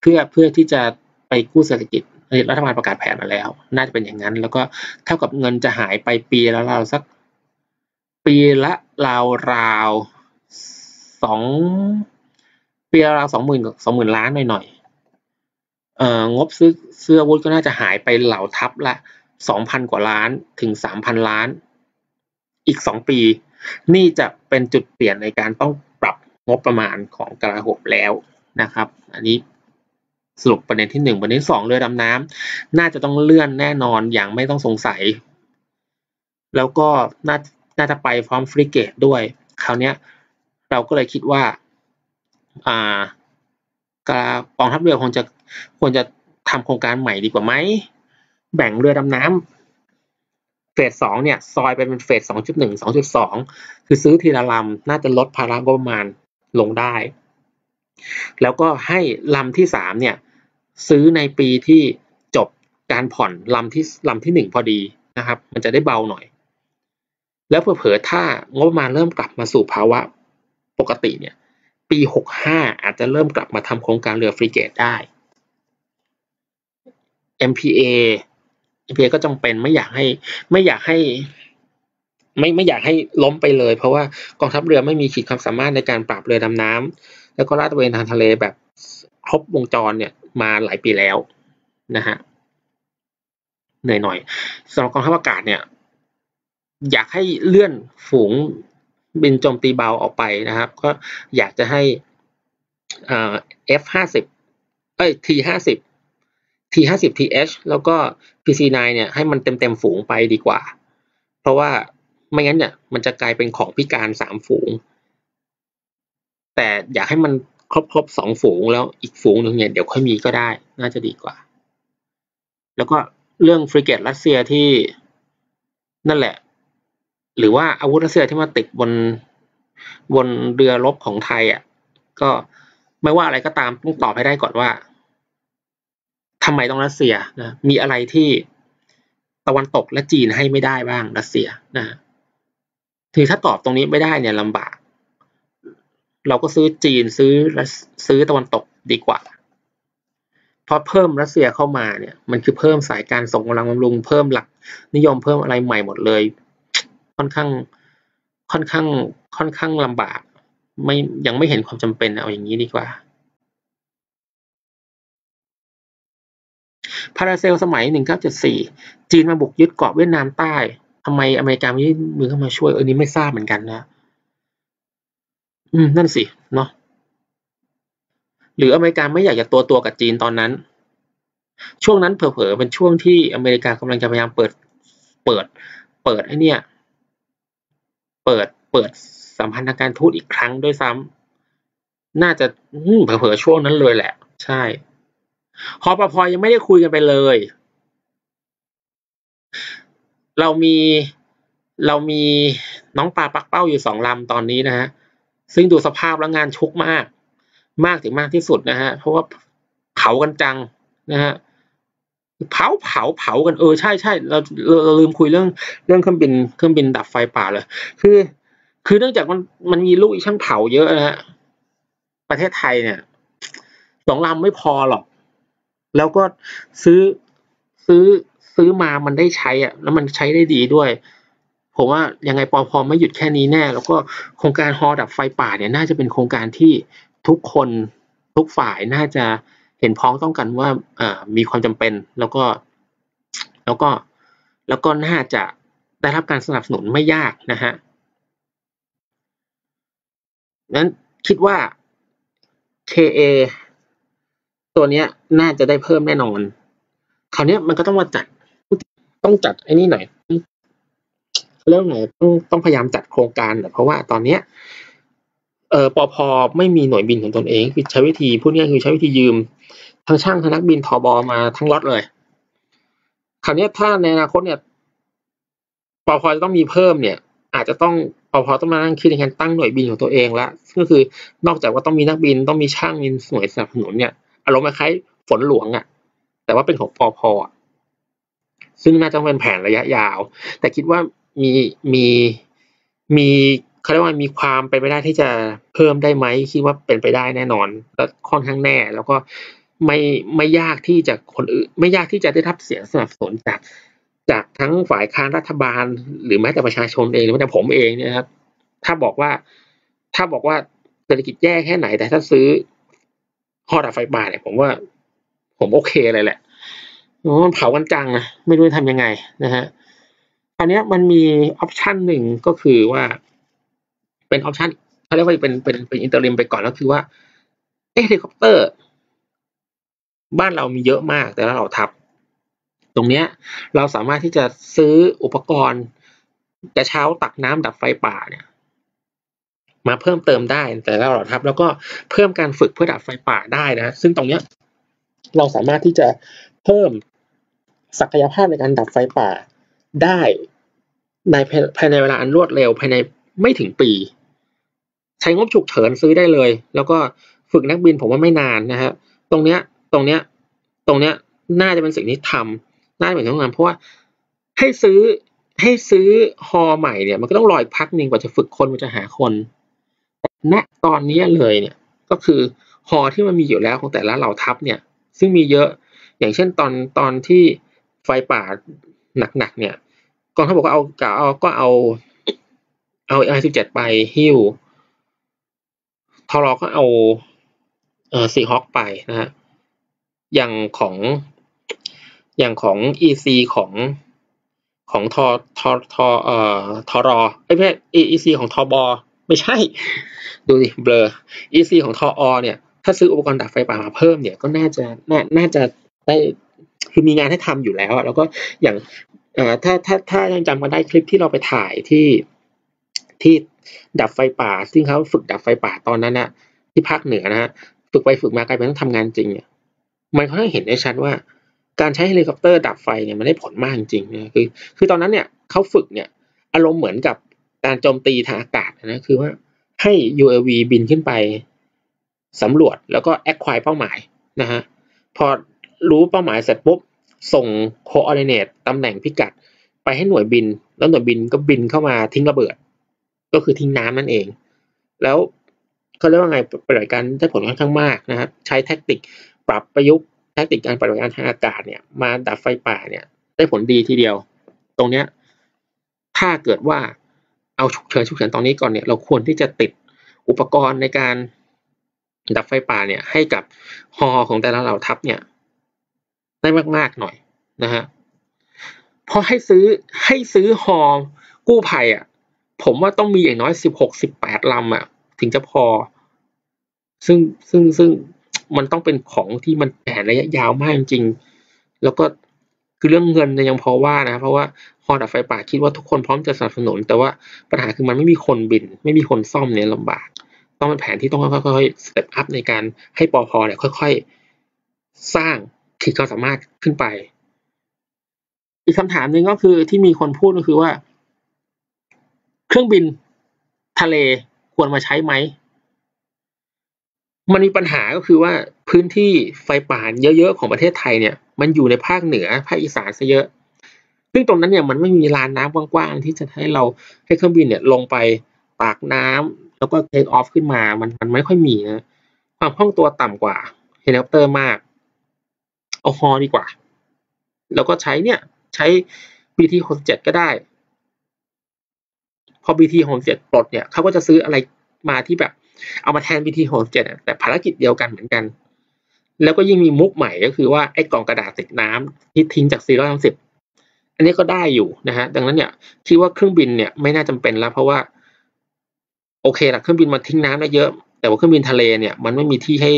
เพื่อเพื่อที่จะไปกู้เศรษฐกิจรัฐบาลประกาศแผนมาแล้ว น่าจะเป็นอย่างนั้น แล้วก็เท่ากับเงินจะหายไปปีละราวสัก ปีละราวราวสองปีละราวสองหมื่นสองหมื่นล้านหน่อยๆ เอ่องบซื้อเสื้อวุธก็น่าจะหายไปเหล่าทับละสองพันกว่าล้านถึงสามพันล้าน อีกสองปี นี่จะเป็นจุดเปลี่ยนในการต้องปรับงบประมาณของกลาโหมแล้วนะครับ อันนี้สรุปประเด็นที่หนึ่งประเด็นที่สองเรือดำน้ำน่าจะต้องเลื่อนแน่นอนอย่างไม่ต้องสงสัย แล้วก็น่าน่าจะไปพร้อมฟริเกตด้วย คราวนี้เราก็เลยคิดว่า อ่า กองทัพเรือคงจะควรจะทำโครงการใหม่ดีกว่าไหม แบ่งเรือดำน้ำเฟสสองเนี่ย ซอยไปเป็นเฟสสองจุดหนึ่งสองจุดสองคือซื้อทีละลำน่าจะลดภาระงบประมาณลงได้ แล้วก็ให้ลำที่สามเนี่ย ซื้อในปีที่จบการผ่อนลำที่ลำที่หนึ่งพอดีนะครับ มันจะได้เบาหน่อย แล้วเผื่อถ้างบประมาณเริ่มกลับมาสู่ภาวะปกติเนี่ย ปีหกห้าอาจจะเริ่มกลับมาทำโครงการเรือฟรีเกตได้ MPA MPA ก็จำเป็นไม่อยากให้ไม่อยากให้ ไม่ไม่อยากให้ล้มไปเลย เพราะว่ากองทัพเรือไม่มีขีดความสามารถในการปราบเรือดำน้ำแล้วก็ลาดตระเวนทางทะเลแบบครบวงจรเนี่ยมาหลายปีแล้วนะฮะเหนื่อยหน่อยสำหรับกองทัพอากาศเนี่ย อยากให้เลื่อนฝูง บินโจมตีเบาออกไปนะครับ ก็อยากจะให้เอ่อ F ห้าสิบเอ้ย T ห้าสิบ T ห้าสิบ TH แล้วก็ PC9 เนี่ยให้มันเต็มเต็มฝูงไปดีกว่า เพราะว่าไม่งั้นเนี่ยมันจะกลายเป็นของพิการสามฝูง แต่อยากให้มันครบครบสองฝูงแล้วอีกฝูงหนึ่งเนี่ยเดี๋ยวค่อยมีก็ได้ น่าจะดีกว่า แล้วก็เรื่องฟริเกตรัสเซียที่นั่นแหละ หรือว่าอาวุธรัสเซียที่มาติดบนบนเรือรบของไทยอะ ก็ไม่ว่าอะไรก็ตามต้องตอบให้ได้ก่อนว่าทำไมต้องรัสเซียนะมีอะไรที่ตะวันตกและจีนให้ไม่ได้บ้างรัสเซียนะถือถ้าตอบตรงนี้ไม่ได้เนี่ยลำบาก เราก็ซื้อจีนซื้อซื้อตะวันตกดีกว่าเพราะเพิ่มรัสเซียเข้ามาเนี่ยมันคือเพิ่มสายการส่งกำลังบำรุงเพิ่มหลักนิยมเพิ่มอะไรใหม่หมดเลย ค่อนข้างค่อนข้างค่อนข้างลำบาก ไม่ยังไม่เห็นความจำเป็นเอาอย่างนี้ดีกว่าพาราเซลสมัยหนึ่งเก้าเจ็ดสี่จีนมาบุกยึดเกาะเวียดนามใต้ทำไมอเมริกาไม่ยื่นมือเข้ามาช่วยเออนี้ไม่ทราบเหมือนกันนะ อืม นั่นสิ เนาะหรืออเมริกาไม่อยากจะตัวตัวกับจีนตอนนั้น ช่วงนั้นเผลอๆเป็นช่วงที่อเมริกากำลังจะพยายามเปิด เปิด เปิดไอ้นี่ เปิดเปิดสัมพันธ์การทูตอีกครั้งด้วยซ้ำน่าจะเผลอๆช่วงนั้นเลยแหละ ใช่คอปพอยังไม่ได้คุยกันไปเลย เรามีเรามีน้องปลาปักเป้าอยู่สองลำตอนนี้นะฮะ ซึ่งดูสภาพแล้วงานชุกมาก มากถึงมากที่สุดนะฮะ เพราะว่าเผากันจังนะฮะ เผาเผาเผากันเออใช่ใช่เราเราลืมคุยเรื่องเรื่องเครื่องบินเครื่องบินดับไฟป่าเลย คือ คือเนื่องจากมันมันมีลูกอีช่างเผาเยอะนะฮะประเทศไทยเนี่ยสองลำไม่พอหรอก แล้วก็ซื้อซื้อซื้อมามันได้ใช้อะ แล้วมันใช้ได้ดีด้วย ผมว่ายังไงปอพอไม่หยุดแค่นี้แน่ แล้วก็โครงการฮอดับไฟป่าเนี่ยน่าจะเป็นโครงการที่ทุกคนทุกฝ่ายน่าจะ เห็นพ้องต้องกันว่าอ่ามีความจำเป็นแล้วก็แล้วก็แล้วก็น่าจะได้รับการสนับสนุนไม่ยากนะฮะนั้นคิดว่า KA ตัวเนี้ยน่าจะได้เพิ่มแน่นอน คราวนี้มันก็ต้องมาจัด ต้องจัดไอ้นี่หน่อยเรื่องไหนต้องต้องพยายามจัดโครงการเพราะว่าตอนเนี้ยเออปอพอไม่มีหน่วยบินของตนเอง คือใช้วิธีพูดง่ายคือใช้วิธียืม ทั้งช่างทั้งนักบินทอบอมาทั้งรถเลย คราวนี้ถ้าในอนาคตเนี่ยปอพจะต้องมีเพิ่มเนี่ย อาจจะต้องปอพต้องมานั่งคิดในการตั้งหน่วยบินของตัวเองละก็คือนอกจากว่าต้องมีนักบินต้องมีช่างมีหน่วยสนับสนุนเนี่ยอารมณ์คล้ายฝนหลวงอะ่ะ แต่ว่าเป็นของปอพอซึ่งน่าจะเป็นแผนระยะยาว แต่คิดว่ามีมีมีเขาเรียกว่ามีความเป็นไปได้ที่จะเพิ่มได้ไหมคิดว่าเป็นไปได้แน่นอนและค่อนข้างแน่ แล้วก็ ไม่ไม่ยากที่จะคนอื่นไม่ยากที่จะได้รับเสียงสนับสนุนจากจากทั้งฝ่ายค้านรัฐบาล หรือแม้แต่ประชาชนเองหรือแม้แต่ผมเองเนี่ยครับ ถ้าบอกว่าถ้าบอกว่าเศรษฐกิจแย่แค่ไหน แต่ถ้าซื้อฮอดับไฟป่าเนี่ยผมว่า ผมโอเคเลยแหละมันเผากันจังนะไม่รู้จะทำยังไงนะฮะตอนนี้มันมี option หนึ่งก็คือว่า เป็น option เขาเรียกว่าเป็นเป็นเป็น interim ไปก่อนแล้วคือว่าเฮลิคอปเตอร์ บ้านเรามีเยอะมาก แต่เราทับ ตรงเนี้ยเราสามารถที่จะซื้ออุปกรณ์กระเช้าตักน้ำดับไฟป่าเนี่ย มาเพิ่มเติมได้แต่ละหลอดทับ แล้วก็เพิ่มการฝึกเพื่อดับไฟป่าได้นะ ซึ่งตรงเนี้ยเราสามารถที่จะเพิ่มศักยภาพในการดับไฟป่าได้ในภายในเวลาอันรวดเร็วภายในไม่ถึงปี ใช้งบฉุกเฉินซื้อได้เลย แล้วก็ฝึกนักบินผมว่าไม่นานนะฮะตรงเนี้ย ตรงเนี้ย ตรงเนี้ยน่าจะเป็นสิ่งที่ทำน่าจะเป็นสิ่งที่ทำเพราะว่าให้ซื้อให้ซื้อฮอใหม่เนี่ยมันก็ต้องรออีกพักหนึ่งกว่าจะฝึกคนกว่าจะหาคนณตอนนี้เลยเนี่ยก็คือหอที่มันมีอยู่แล้วของแต่ละเหล่าทัพเนี่ย ซึ่งมีเยอะอย่างเช่นตอนตอนที่ไฟป่าหนักๆเนี่ยกองทัพบอกว่าเอากเอาก็เอาเอาไอสิบเจ็ดไปฮิ้วทอรอก็เอาเอ่อซีฮอคไปนะฮะ อย่างของอย่างของอีซีของของทอทอทอเอ่อทอรอไอ้ไม่ใช่อีซีของทอบอไม่ใช่ ดูดิเบลอ EC ของทออเนี่ย ถ้าซื้ออุปกรณ์ดับไฟป่ามาเพิ่มเนี่ยก็น่าจะน่าน่าจะได้คือมีงานให้ทำอยู่แล้วแล้วก็อย่างเอ่อถ้าถ้าถ้ายังจำกันได้คลิปที่เราไปถ่ายที่ที่ดับไฟป่าซึ่งเขาฝึกดับไฟป่าตอนนั้นนะที่ภาคเหนือนะฮะฝึกไปฝึกมากลายเป็นต้องทำงานจริงเนี่ย มันเขาเห็นได้ชัดว่า การใช้เฮลิคอปเตอร์ดับไฟเนี่ยมันได้ผลมากจริงๆนะคือ คือตอนนั้นเนี่ยเขาฝึกเนี่ยอารมณ์เหมือนกับการโจมตีทางอากาศนะคือว่าให้ UAV บินขึ้นไปสำรวจแล้วก็ acquire เป้าหมายนะฮะพอรู้เป้าหมายเสร็จปุ๊บส่ง coordinate ตำแหน่งพิกัดไปให้หน่วยบิน แล้วหน่วยบินก็บินเข้ามาทิ้งระเบิด ก็คือทิ้งน้ำนั่นเอง แล้วเขาเรียกว่าไงปฏิบัติการได้ผลค่อนข้างมากนะครับใช้ tactic ปรับประยุกต์ tactic การปฏิบัติการทางอากาศเนี่ยมาดับไฟป่าเนี่ย ได้ผลดีทีเดียว ตรงเนี้ยถ้าเกิดว่าเอาฉุกเฉินฉุกเฉินตอนนี้ก่อนเนี่ยเราควรที่จะติดอุปกรณ์ในการดับไฟป่าเนี่ย ให้กับฮอของแต่ละเหล่าทัพเนี่ย ได้มากๆหน่อยนะฮะพอให้ซื้อให้ซื้อฮอกู้ภัยอะ ผมว่าต้องมีอย่างน้อยสิบหกสิบแปดลำอะ ถึงจะพอ ซึ่งซึ่งซึ่ง มันต้องเป็นของที่มันแผนระยะยาวมากจริงแล้วก็คือเรื่องเงินยังพอว่านะ เพราะว่าฮอดับไฟป่าคิดว่าทุกคนพร้อมจะสนับสนุน แต่ว่าปัญหาคือมันไม่มีคนบิน ไม่มีคนซ่อมเนี่ยลำบาก ต้องเป็นแผนที่ต้องค่อยๆ step up ในการให้ปอพอเนี่ยค่อย ๆ สร้างขีดความสามารถขึ้นไป อีกคำถามหนึ่งก็คือที่มีคนพูดก็คือว่า เครื่องบินทะเลควรมาใช้ไหม มันมีปัญหาก็คือว่าพื้นที่ไฟป่าเยอะๆของประเทศไทยเนี่ย มันอยู่ในภาคเหนือภาคอีสานซะเยอะ ซึ่งตรงนั้นเนี่ยมันไม่มีลานน้ำกว้างๆที่จะให้เราให้เครื่องบินเนี่ยลงไปตักน้ำแล้วก็ take off ขึ้นมามันมันไม่ค่อยมีนะความคล่องตัวต่ำกว่าเฮลิคอปเตอร์มากเอาฮอดีกว่า แล้วก็ใช้เนี่ย ใช้ BT 67ก็ได้ พอ BT 67ปลดเนี่ยเขาก็จะซื้ออะไรมาที่แบบ เอามาแทน BT 67แต่ภารกิจเดียวกันเหมือนกัน แล้วก็ยิ่งมีมุกใหม่ก็คือว่าไอ้กล่องกระดาษติดน้ำที่ทิ้งจาก430อันนี้ก็ได้อยู่นะฮะดังนั้นเนี่ยคิดว่าเครื่องบินเนี่ยไม่น่าจำเป็นแล้ว เพราะว่าโอเคละเครื่องบินมันทิ้งน้ำได้เยอะ แต่ว่าเครื่องบินทะเลเนี่ยมันไม่มีที่ให้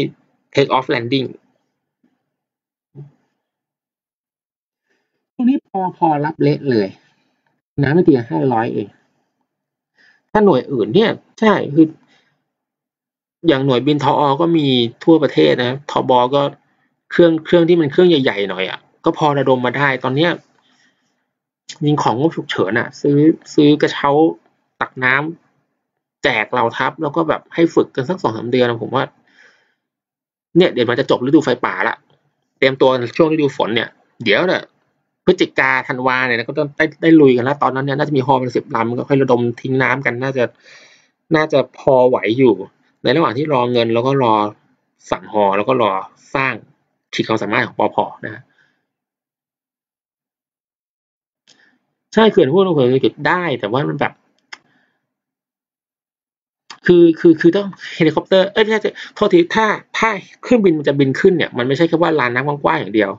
take off landing วกนี้พอพอรับเละเลย น้ำไม่เพียงห้าร้อยเอง ถ้าหน่วยอื่นเนี่ย ใช่คือ อย่างหน่วยบินทออก็มีทั่วประเทศนะทอบอก็เครื่องเครื่องที่มันเครื่องใหญ่ๆหน่อยอะ่ะก็พอระดมมาได้ตอนเนี้ยยิงของงบฉุกเฉินอะ่ะ ซื้อซื้อกระเช้าตักน้ำแจกเราทับแล้วก็แบบให้ฝึกกันสักสองสาเดือนผมว่า เนี่ยเดี๋ยวมันจะจบฤดูไฟป่าละเตรียมตัวช่วงฤดูฝนเนี่ย เดี๋ยวเนี่ยพฤศจิกาธันวาเนี่ยก็ต้องได้ได้ลุยกันแล้ว ตอนนั้นเนี่ยน่าจะมีฮอเป็นสิบลำก็ค่อยระดมทิ้งน้ำกันน่าจะน่าจะพอไหวอยู่ ในระหว่างที่รอเงินแล้วก็รอสั่งฮอแล้วก็รอสร้างขีดความสามารถของปอพอนะใช่เขื่อนพวกเราเขื่อนเศรษฐกิจได้แต่ว่ามันแบบคือคือคือต้องเฮลิคอปเตอร์เอ้ยไม่ใช่โทษทีถ้าถ้าเครื่องบินมันจะบินขึ้นเนี่ยมันไม่ใช่แค่ว่าลานน้ำกว้างๆอย่างเดียว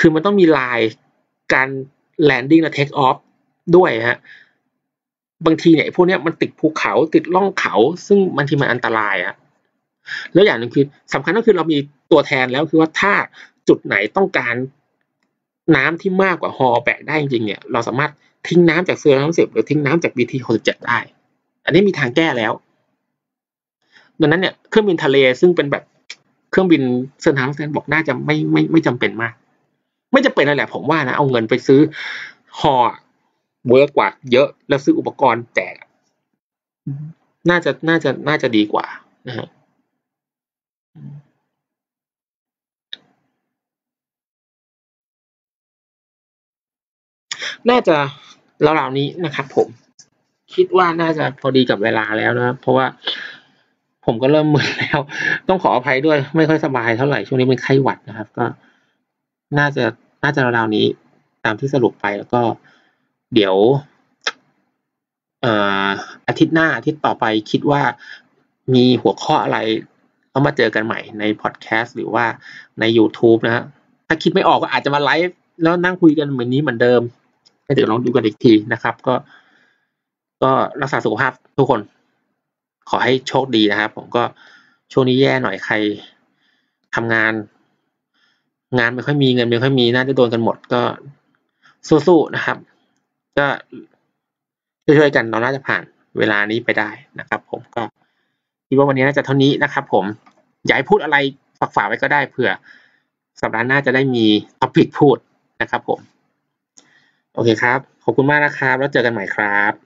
คือมันต้องมีลายการlanding และ take off ด้วยฮะ บางทีเนี่ยพวกนี้มันติดภูเขาติดร่องเขา ซึ่งบางทีมันอันตรายอะแล้วอย่างหนึ่งคือสำคัญก็คือเรามีตัวแทนแล้วคือว่าถ้าจุดไหนต้องการน้ำที่มากกว่าฮอแบกได้จริงๆเนี่ย เราสามารถทิ้งน้ำจากซีร้อยสามสิบหรือทิ้งน้ำจาก BT หกสิบเจ็ดได้ อันนี้มีทางแก้แล้ว ดังนั้นเนี่ยเครื่องบินทะเลซึ่งเป็นแบบเครื่องบินเซอร์ทางเซนบอกน่าจะไม่ไม่ไม่จำเป็นมาก ไม่จำเป็นอะไรแหละผมว่านะเอาเงินไปซื้อฮอ work กว่าเยอะแล้วซื้ออุปกรณ์แจกน่าจะน่าจะน่าจะดีกว่านะฮะน่าจะราวๆนี้นะครับผม คิดว่าน่าจะพอดีกับเวลาแล้วนะเพราะว่าผมก็เริ่มมึนแล้ว ต้องขออภัยด้วย ไม่ค่อยสบายเท่าไหร่ช่วงนี้เป็นไข้หวัดนะครับ ก็ น่าจะน่าจะราวๆนี้ตามที่สรุปไปแล้วก็ เดี๋ยวเอ่ออาทิตย์หน้าอาทิตย์ต่อไปคิดว่ามีหัวข้ออะไรต้องมาเจอกันใหม่ในพอดแคสต์หรือว่าใน YouTube นะฮะถ้าคิดไม่ออกก็อาจจะมาไลฟ์แล้วนั่งคุยกันเหมือนนี้เหมือนเดิมให้เดี๋ยวลองดูกันอีกทีนะครับ ก็ ก็รักษาสุขภาพทุกคน ขอให้โชคดีนะครับ ผมก็ช่วงนี้แย่หน่อยใครทำงาน งานไม่ค่อยมีเงินไม่ค่อยมีน่าจะโดนกันหมดก็สู้ๆนะครับ ก็ช่วยๆกันเราน่าจะผ่านเวลานี้ไปได้นะครับ ผมก็คิดว่าวันนี้น่าจะเท่านี้นะครับ ผมอยากให้พูดอะไรฝากฝากไว้ก็ได้เผื่อสัปดาห์หน้าจะได้มีท็อปิกพูดนะครับ ผม โอเคครับ ขอบคุณมากนะครับ แล้วเจอกันใหม่ครับ